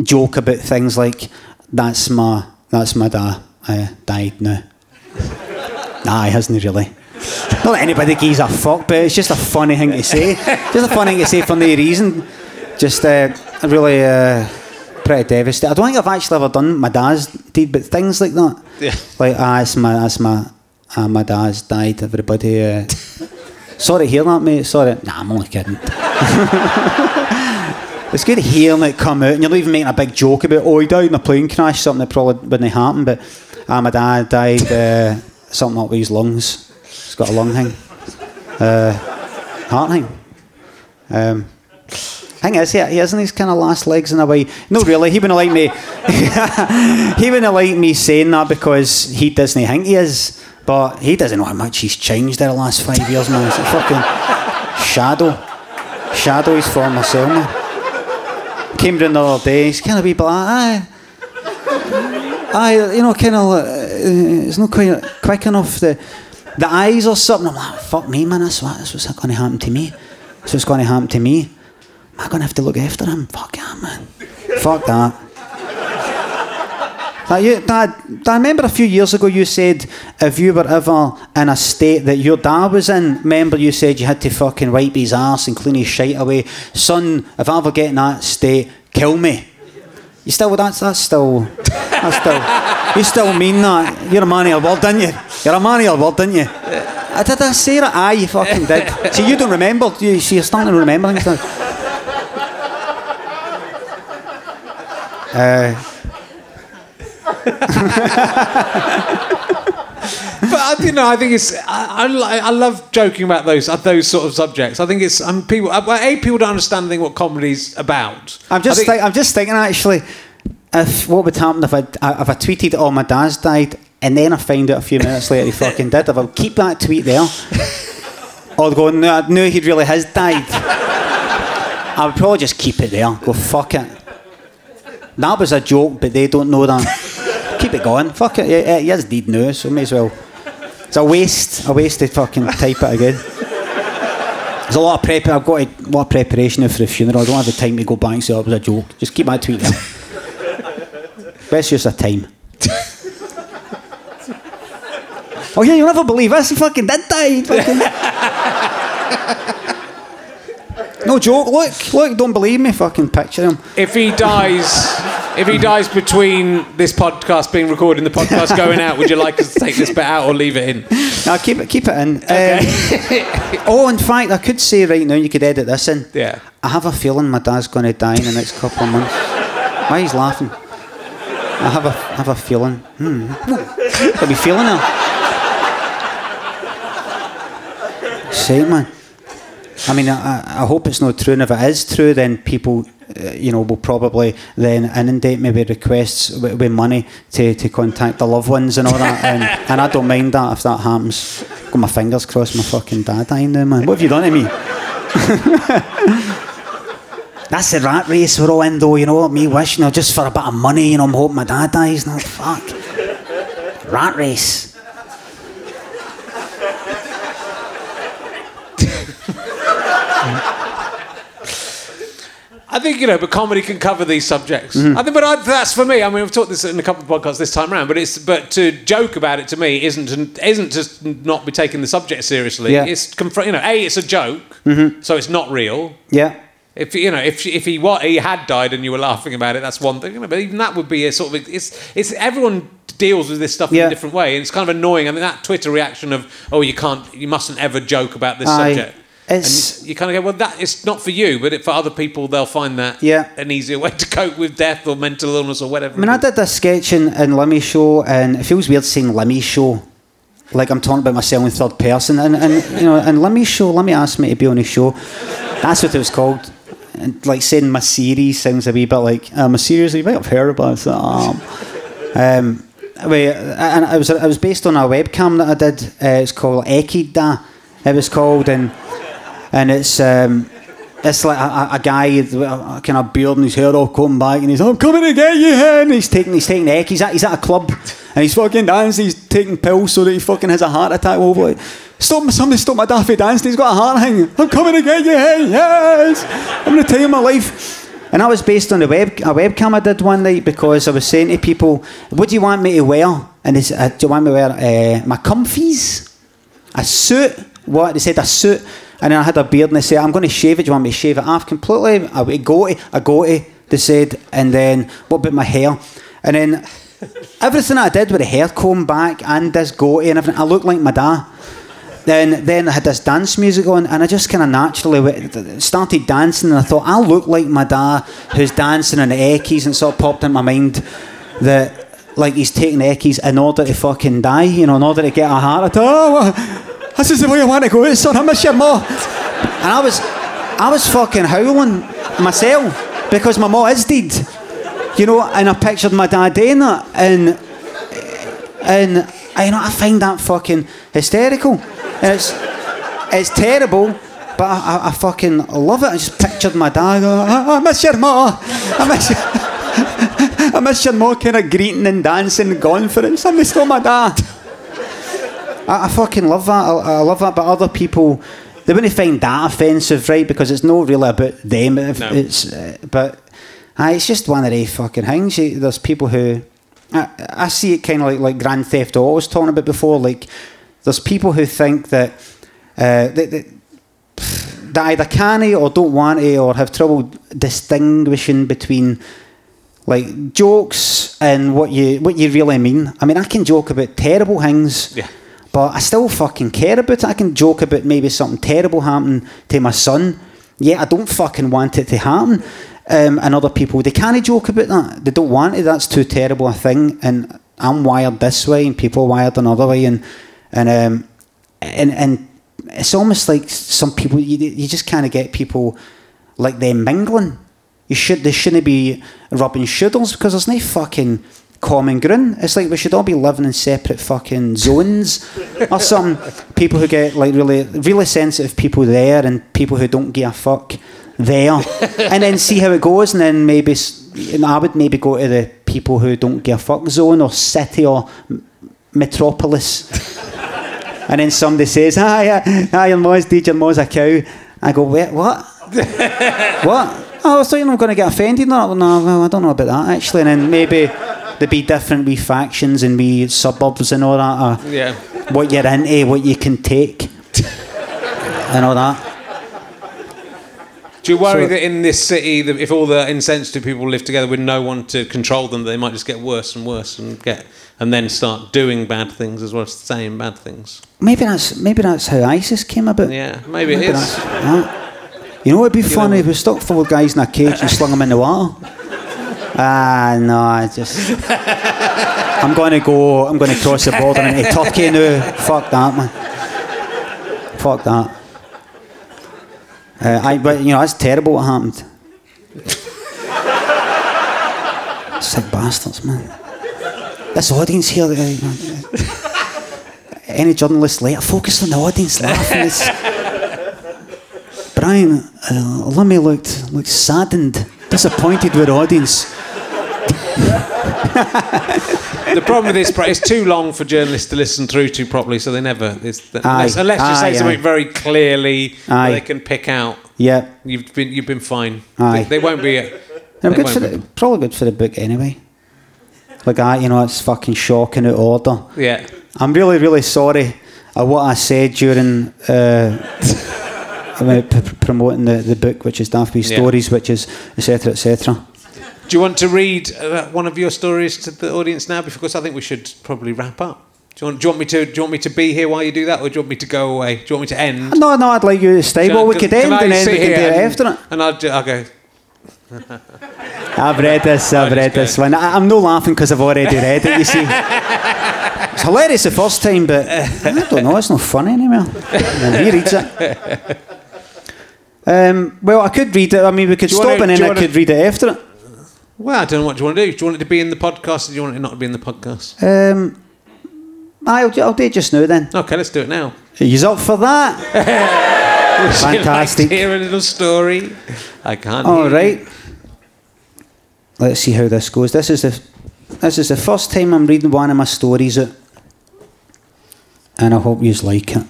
joke about things like, that's my, that's my dad, uh, died now. <laughs> Nah, he hasn't really. <laughs> Not that anybody gives a fuck, but it's just a funny thing to say. just a funny thing to say for no reason. Just uh, really uh, pretty devastated. I don't think I've actually ever done my dad's deed, but things like that. Yeah. Like, ah, it's my, that's my, ah, my dad's died. Everybody. Uh, sorry to hear that, mate. Sorry. Nah, I'm only kidding. <laughs> It's good hearing it come out, and you're not even making a big joke about, oh, he died in a plane crash, something that probably wouldn't happen. But ah, my dad died, uh, something up with his lungs. He's got a lung thing, uh, heart thing. Um, thing is, he, he hasn't his kind of last legs in a way. No, really, he wouldn't like me. <laughs> he wouldn't like me saying that because he doesn't think he is. But he doesn't know how much he's changed in the last five years, man. It's a fucking shadow. Shadow his former self, man. Came round the other day, he's kind of wee black. Aye. Aye, you know, kind of, uh, it's not quite quick enough. The, the eyes or something. I'm like, fuck me, man, that's, what, that's what's going to happen to me. That's what's going to happen to me. Am I going to have to look after him? Fuck yeah, man. Fuck that. Like you, Dad, I remember a few years ago you said if you were ever in a state that your dad was in, remember you said you had to fucking wipe his ass and clean his shite away. Son, if I ever get in that state, kill me. You still, that's, that's still, that's still, you still mean that. You're a man of your word, didn't you? You're a man of your word, didn't you? Did I say that? Aye, you fucking did. See, you don't remember. You see, you're starting to remember things now. Uh, <laughs> but I, you know, I think it's. I, I, I love joking about those uh, those sort of subjects. I think it's. Um, people. uh, a people don't understand. Think what comedy's about. I'm just, think- thi- I'm just thinking actually. if what would happen if I if I tweeted, "Oh, my dad's died," and then I find out a few minutes later he fucking did? If I would keep that tweet there, or go, "No, I knew he really has died," I would probably just keep it there. Go fuck it. That was a joke, but they don't know that. keep it going. Fuck it. Yeah, he is dead now, so may as well. It's a waste. A waste to fucking type it again. There's a lot of prep. I've got a lot of preparation for the funeral. I don't have the time to go back and say oh, it was a joke. Just keep my tweet. Best use of time. oh yeah, you'll never believe this. He fucking did die. Fucking. No joke. Look, look. Don't believe me. Fucking picture him. If he dies, if he dies between this podcast being recorded and the podcast going out, would you like us to take this bit out or leave it in? No, keep it. Keep it in. Um, oh, in fact, I could say right now. You could edit this in. Yeah. I have a feeling my dad's going to die in the next couple of months. Why he's laughing? I have a have a feeling. Hmm. I'll be feeling it. Say man. I mean, I, I hope it's not true, and if it is true, then people, uh, you know, will probably then inundate with requests with, with money to, to contact the loved ones and all that, <laughs> and, and I don't mind that if that happens. Got my fingers crossed, my fucking dad dying now, man. What have you done to me? <laughs> That's the rat race we're all in, though. You know? Me wishing, you know, just for a bit of money. You know, I'm hoping my dad dies. No, fuck. rat race. I think you know, but comedy can cover these subjects. Mm-hmm. I think, but I, that's for me. I mean, we've talked this in a couple of podcasts this time around. But it's but to joke about it to me isn't to, isn't just not be taking the subject seriously. Yeah. Mm-hmm. It's confront. You know, a it's a joke, so it's not real. Yeah. If you know, if if he what he had died and you were laughing about it, that's one thing. You know, but even that would be a sort of it's it's everyone deals with this stuff in a different way, and it's kind of annoying. I mean, that Twitter reaction of oh, you can't, you mustn't ever joke about this Aye. subject. It's- and you kind of go, well, that it's not for you, but it, for other people, they'll find that Yeah. an easier way <laughs> to cope with death or mental illness or whatever. I mean, I did this sketch in, in Limmy Show, and it feels weird saying Limmy Show. Like I'm talking about myself in third person. And, and you know, in Limmy Show, Limmy asked me to be on his show. That's what it was called. And like saying my series sounds a wee bit like, uh, my series, you might have heard about it. Um, um, anyway, and it was, it was based on a webcam that I did. Uh, it's called Ekida, it was called. And, and it's. Um, it's like a, a- guy a kind of beard and his hair all combed back, and he's, I'm coming to get you, and he's taking, he's taking egg. He's at, he's at a club, and he's fucking dancing. He's taking pills so that he fucking has a heart attack. Over like, stop me, somebody stop my daffy dancing. He's got a heart hang. I'm coming to get you, yes. I'm gonna tell you my life. And that was based on a web a webcam I did one night because I was saying to people, "What do you want me to wear?" And they said, uh, "Do you want me to wear uh, my comfies?" a suit. What they said a suit, and then I had a beard, and they said, "I'm going to shave it. Do you want me to shave it off completely?" I went goatee, a goatee. They said, and then what about my hair? And then <laughs> everything I did with the hair comb back and this goatee and everything, I looked like my dad. Then, then I had this dance music on, and I just kind of naturally started dancing. And I thought, I look like my dad who's dancing in the Eckies, and sort of popped in my mind that like he's taking Eckies in order to fucking die, you know, in order to get a heart attack. <laughs> This is the way I want to go, son. I miss you more. And I was, I was fucking howling myself because my mom is dead, you know. And I pictured my dad doing that, and and I, you know, I find that fucking hysterical. And it's it's terrible, but I, I, I fucking love it. I just pictured my dad. Going, I, I miss your ma. I miss you. <laughs> I miss your ma kind of greeting and dancing, gone for it. Somebody stole my dad. I, I fucking love that. I, I love that. But other people, they wouldn't find that offensive, right? Because it's not really about them. No. It's uh, but uh, it's just one of the fucking things. There's people who I, I see it kind of like like Grand Theft Auto I was talking about before. Like there's people who think that uh, that, that that either can or don't want to or have trouble distinguishing between like jokes and what you what you really mean. I mean, I can joke about terrible things, Yeah. But I still fucking care about it. I can joke about maybe something terrible happening to my son. Yeah, I don't fucking want it to happen. Um, and other people, they can't joke about that. They don't want it. That's too terrible a thing. And I'm wired this way, and people are wired another way. And and um, and and it's almost like some people you, you just kind of get people like them mingling You should they shouldn't be rubbing shoulders because there's no fucking common ground. It's like we should all be living in separate fucking zones. <laughs> or some people who get like really really sensitive people there and people who don't give a fuck there. <laughs> and then see how it goes and then maybe and I would maybe go to the people who don't give a fuck zone or city or m- metropolis. <laughs> and then somebody says, "Ah, yeah, ah, your mom's did your mom's a cow." I go, "Wait, what? what? Oh, I thought you were going to get offended. No, no, I don't know about that actually." And then maybe there'd be different wee factions and wee suburbs and all that. Or Yeah. what you're into, what you can take, and all that. Do you worry So- that in this city, that if all the insensitive people live together with no one to control them, they might just get worse and worse and get and then start doing bad things as well as saying bad things? Maybe that's maybe that's how ISIS came about. Yeah, maybe it Maybe is. You know, it'd be funny if we stuck four guys in a cage and slung them in the water. Ah, no, I just. I'm going to go. I'm going to cross the border into Turkey now. Fuck that, man. Fuck that. Uh, I, but you know, that's terrible. What happened? Sick bastards, man. This audience here. Uh, any journalist later, focus on the audience laughing. Brian, uh, Limmy looked looked saddened, disappointed with the audience. the problem with this, it's too long for journalists to listen through to properly, so they never. It's, Aye. unless, unless you say aye. something very clearly they can pick out. Yeah, You've been you've been fine. Aye. They, they won't be. I'm they good won't for the, probably good for the book anyway. Like I, you know, it's fucking shocking out order. Yeah, I'm really, really sorry at what I said during uh, <laughs> about p- promoting the, the book, which is Daft Wee Yeah. Stories, which is etc. etc. Do you want to read uh, one of your stories to the audience now? Because I think we should probably wrap up. Do you, want, do you want me to? Do you want me to be here while you do that, or do you want me to go away? Do you want me to end? No, no, I'd like you to stay. Well, we could end and then we can do it after it. And I'll, do, I'll go. I've read this, <laughs> I've read this one. I, I'm not laughing because I've already read it, you see. <laughs> It's hilarious the first time, but I don't know, it's not funny anymore. He reads it. Um, well, I could read it. I mean, we could stop wanna- and then I could read it after it. Well, I don't know what do you want to do. Do you want it to be in the podcast, or do you want it not to be in the podcast? Um, I'll, do- I'll do it just now then. Okay, let's do it now. He's up for that? <laughs> Fantastic. hear a little story? I can't. All right. you. Let's see how this goes. This is the this is the first time I'm reading one of my stories out, and I hope you like it.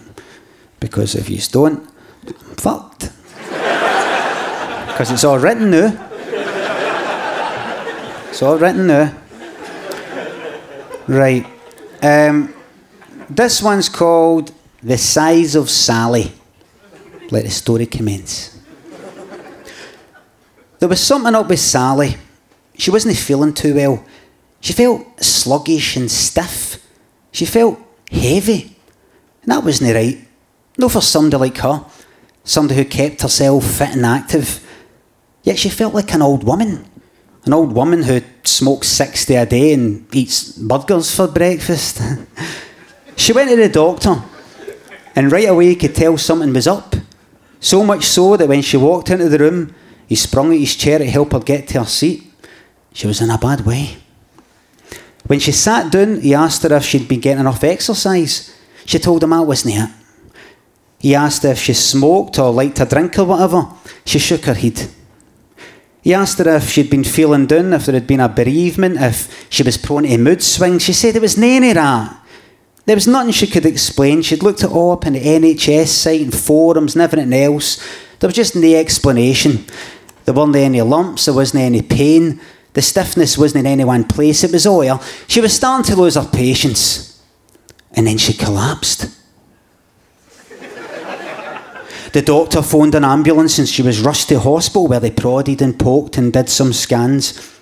Because if you don't, I'm fucked. Because it's all written now. It's all written now. Right. Um, this one's called "The Size of Sally." Let the story commence. There was something up with Sally. She wasn't feeling too well. She felt sluggish and stiff. She felt heavy. And that wasn't right. No for somebody like her. Somebody who kept herself fit and active. Yet she felt like an old woman. An old woman who smokes 60 a day and eats burgers for breakfast. <laughs> she went to the doctor and right away could tell something was up. So much so that when she walked into the room, he sprung at his chair to help her get to her seat. She was in a bad way. When she sat down, he asked her if she'd been getting enough exercise. She told him that wasn't it. He asked her if she smoked or liked a drink or whatever. She shook her head. He asked her if eh, she'd been feeling down, if there had been a bereavement, if she was prone to mood swings. She said it was none of that. There was nothing she could explain. She'd looked it all up on the NHS site and forums and everything else. There was just no explanation. There weren't any lumps, there wasn't any pain. The stiffness wasn't in any one place, it was oil. She was starting to lose her patience. And then she collapsed. The doctor phoned an ambulance and she was rushed to hospital where they prodded and poked and did some scans.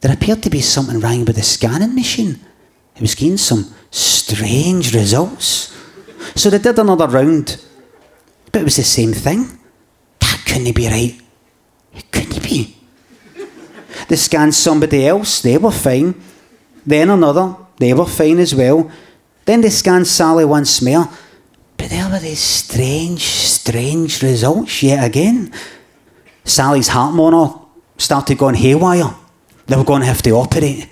There appeared to be something wrong with the scanning machine. It was getting some strange results. So they did another round. But it was the same thing. That couldn't be right. It couldn't be. They scanned somebody else, they were fine. Then another, they were fine as well. Then they scanned Sally once more. But there were these strange, strange results yet again. Sally's heart monitor started going haywire. They were going to have to operate.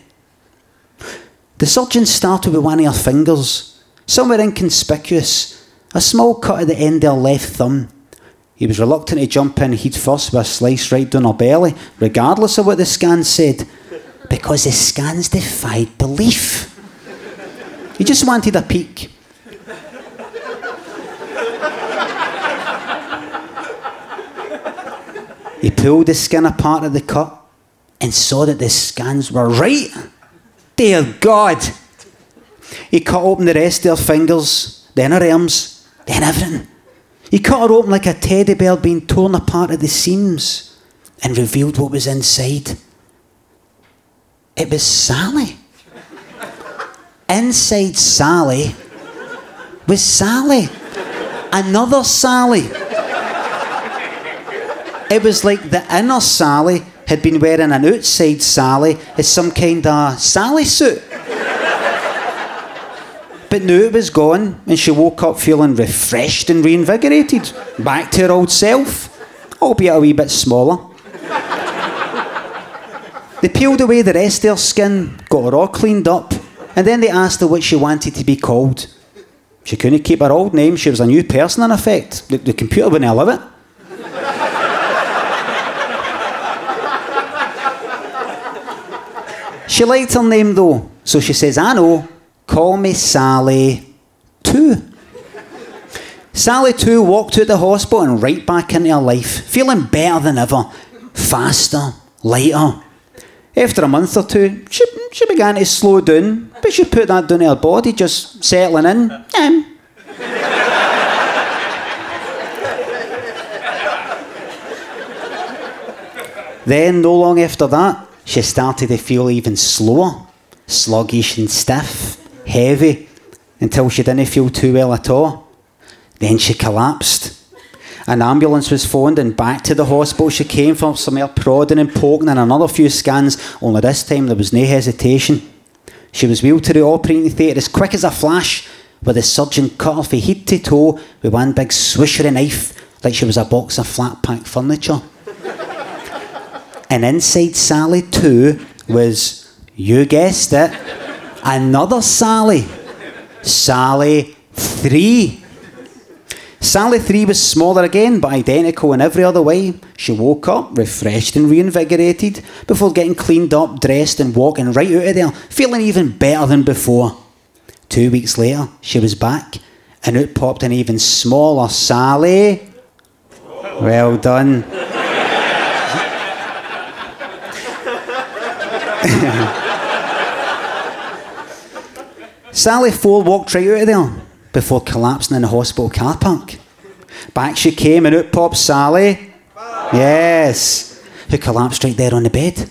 The surgeon started with one of her fingers, somewhere inconspicuous, a small cut at the end of her left thumb. He was reluctant to jump in he'd first with a slice right down her belly, regardless of what the scan said, because the scans defied belief. He just wanted a peek. He pulled the skin apart of the cut and saw that the scans were right. Dear God! He cut open the rest of her fingers, then her arms, then everything. He cut her open like a teddy bear being torn apart at the seams and revealed what was inside. It was Sally. Inside Sally was Sally. Another Sally. It was like the inner Sally had been wearing an outside Sally as some kind of Sally suit. But now it was gone, and she woke up feeling refreshed and reinvigorated, back to her old self, albeit a wee bit smaller. they peeled away the rest of her skin, got her all cleaned up, and then they asked her what she wanted to be called. She couldn't keep her old name, she was a new person in effect. The, the computer wouldn't allow it. She liked her name though, so she says, I know, call me Sally 2. Sally 2 walked out the hospital and right back into her life, feeling better than ever, faster, lighter. After a month or two, she, she began to slow down, but she put that down to her body, just settling in. Um. <laughs> then, no long after that, she started to feel even slower, sluggish and stiff, heavy, until she didn't feel too well at all. Then she collapsed. An ambulance was phoned and back to the hospital she came from, some more prodding and poking and another few scans, only this time there was no hesitation. She was wheeled to the operating theatre as quick as a flash, where the surgeon cut her from head to toe with one big swisher knife like she was a box of flat pack furniture. And inside Sally 2 was, you guessed it, another Sally. Sally 3. Sally 3 was smaller again, but identical in every other way. She woke up, refreshed and reinvigorated, before getting cleaned up, dressed, and walking right out of there, feeling even better than before. Two weeks later, she was back, and out popped an even smaller Sally. Well done. <laughs> Sally Four walked right out of there before collapsing in the hospital car park. Back she came and out popped Sally. Yes, who collapsed right there on the bed.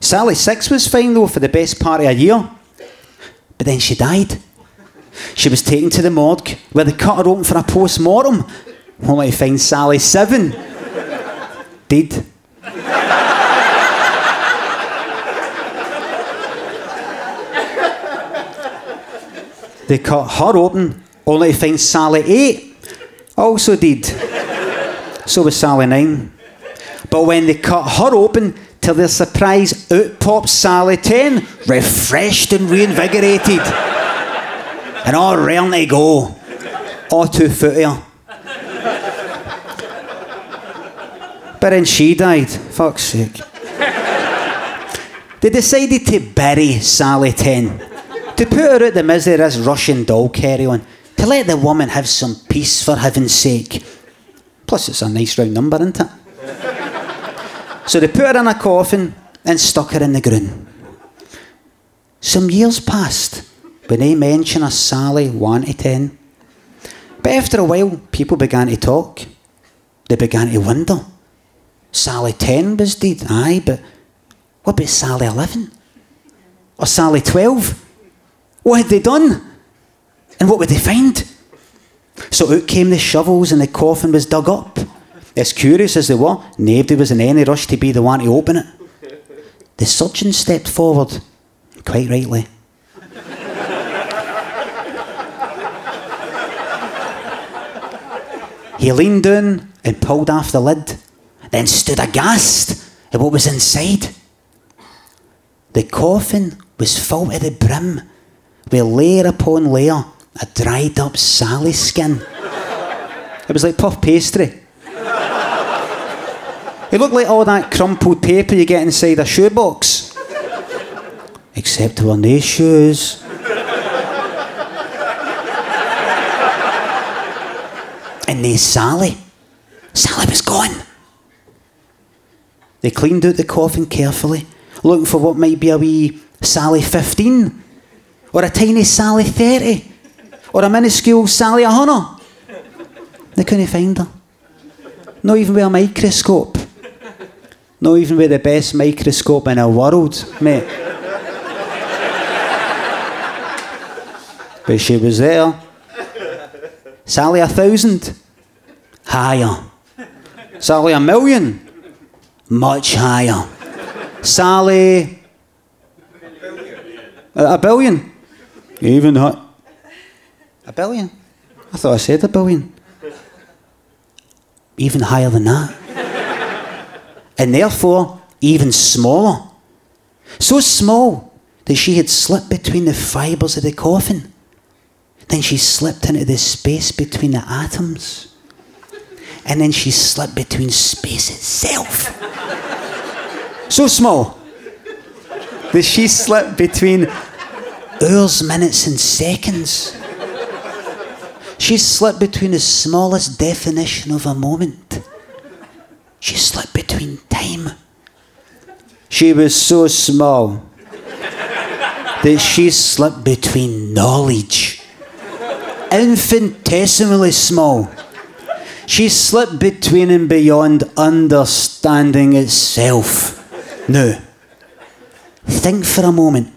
Sally Six was fine though for the best part of a year, but then she died. She was taken to the morgue where they cut her open for a post mortem, only to find Sally Seven dead. They cut her open, only to find Sally 8 also did. So was Sally 9. But when they cut her open, to their surprise, out pops Sally 10, refreshed and reinvigorated. and all round they go. All two footer. But then she died. Fuck's sake. they decided to bury Sally 10 to put her out the misery this Russian doll carry on, to let the woman have some peace for heaven's sake. Plus, it's a nice round number, isn't it? so they put her in a coffin and stuck her in the ground. Some years passed when they mentioned a Sally 1 to 10. But after a while, people began to talk. They began to wonder. Sally 10 was dead, aye, but what about Sally 11? Or Sally 12? What had they done? And what would they find? So out came the shovels and the coffin was dug up. As curious as they were, nobody was in any rush to be the one to open it. The surgeon stepped forward, quite rightly. he leaned down and pulled off the lid, then stood aghast at what was inside? The coffin was full to the brim with layer upon layer of dried up Sally skin. It was like puff pastry. It looked like all that crumpled paper you get inside a shoebox. Except were no shoes. and no Sally. Sally was gone. They cleaned out the coffin carefully, looking for what might be a wee Sally 15, or a tiny Sally 30, or a minuscule Sally 100. They couldn't find her. Not even with a microscope. Not even with the best microscope in the world, mate. but she was there. Sally a thousand. Higher. Sally a million. Much higher. Sally. A, a billion. Even hot. A billion? I thought I said a billion. Even higher than that. and therefore, even smaller. So small that she had slipped between the fibres of the coffin. Then she slipped into the space between the atoms. And then she slipped between space itself. so small that she slipped between hours, minutes, and seconds. She slipped between the smallest definition of a moment. She slipped between time. She was so small that she slipped between knowledge. Infinitesimally small. She slipped between and beyond understanding itself. Now, think for a moment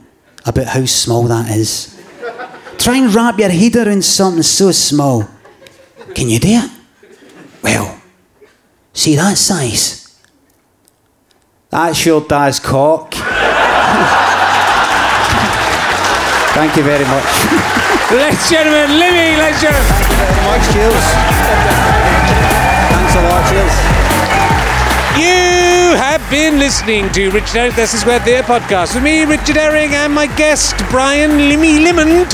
about how small that is. Try and wrap your head around something so small. Can you do it? Well, see that size? That's your dad's cock. Thank you very much. Ladies and gentlemen, Limmy, ladies and gentlemen. Thank you very much. Cheers. Thanks a lot. Cheers. You have been listening to Richard Herring, Leicester Square Theatre podcast with me, Richard Herring, and my guest, Brian Limmy Limond.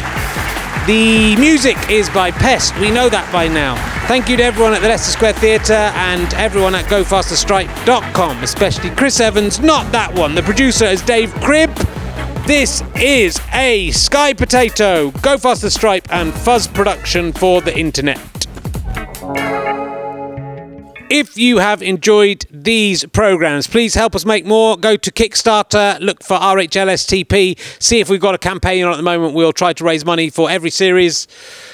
The music is by Pest. We know that by now. Thank you to everyone at the Leicester Square Theatre and everyone at GoFasterStripe.com, especially Chris Evans, not that one. The producer is Dave Cribb. This is a Sky Potato, Go Faster Stripe, and Fuzz production for the internet. If you have enjoyed these programs, please help us make more. Go to Kickstarter, look for RHLSTP, see if we've got a campaign on at the moment. We'll try to raise money for every series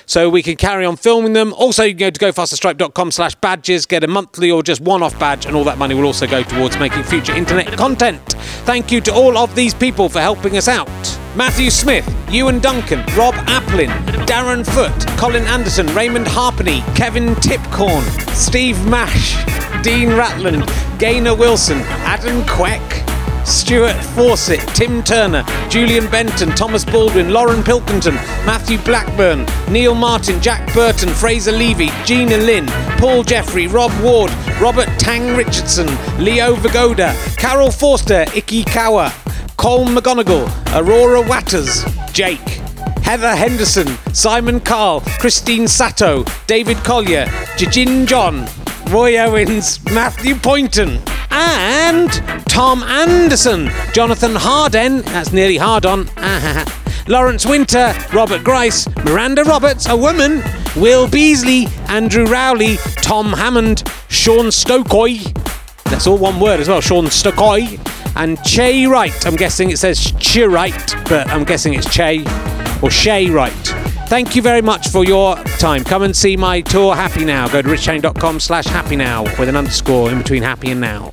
so we can carry on filming them. Also, you can go to gofasterstripe.com slash badges, get a monthly or just one-off badge, and all that money will also go towards making future internet content. Thank you to all of these people for helping us out. Matthew Smith, Ewan Duncan, Rob Applin, Darren Foote, Colin Anderson, Raymond Harpenny, Kevin Tipcorn, Steve Mash, Dean Ratland, Gaynor Wilson, Adam Queck, Stuart Fawcett, Tim Turner, Julian Benton, Thomas Baldwin, Lauren Pilkington, Matthew Blackburn, Neil Martin, Jack Burton, Fraser Levy, Gina Lynn, Paul Jeffrey, Rob Ward, Robert Tang Richardson, Leo Vagoda, Carol Forster, Icky Kawa, Cole McGonigal, Aurora Watters, Jake, Heather Henderson, Simon Carl, Christine Sato, David Collier, Jijin John, Roy Owens, Matthew Poynton, and Tom Anderson, Jonathan Harden, that's nearly hard on, <laughs> Lawrence Winter, Robert Grice, Miranda Roberts, a woman, Will Beasley, Andrew Rowley, Tom Hammond, Sean Stokoy, that's all one word as well, Sean Stokoy, and Che Wright. I'm guessing it says Che Wright, but I'm guessing it's Che or Shay Wright. Thank you very much for your time. Come and see my tour Happy Now. Go to richchain.com slash happy now with an underscore in between happy and now.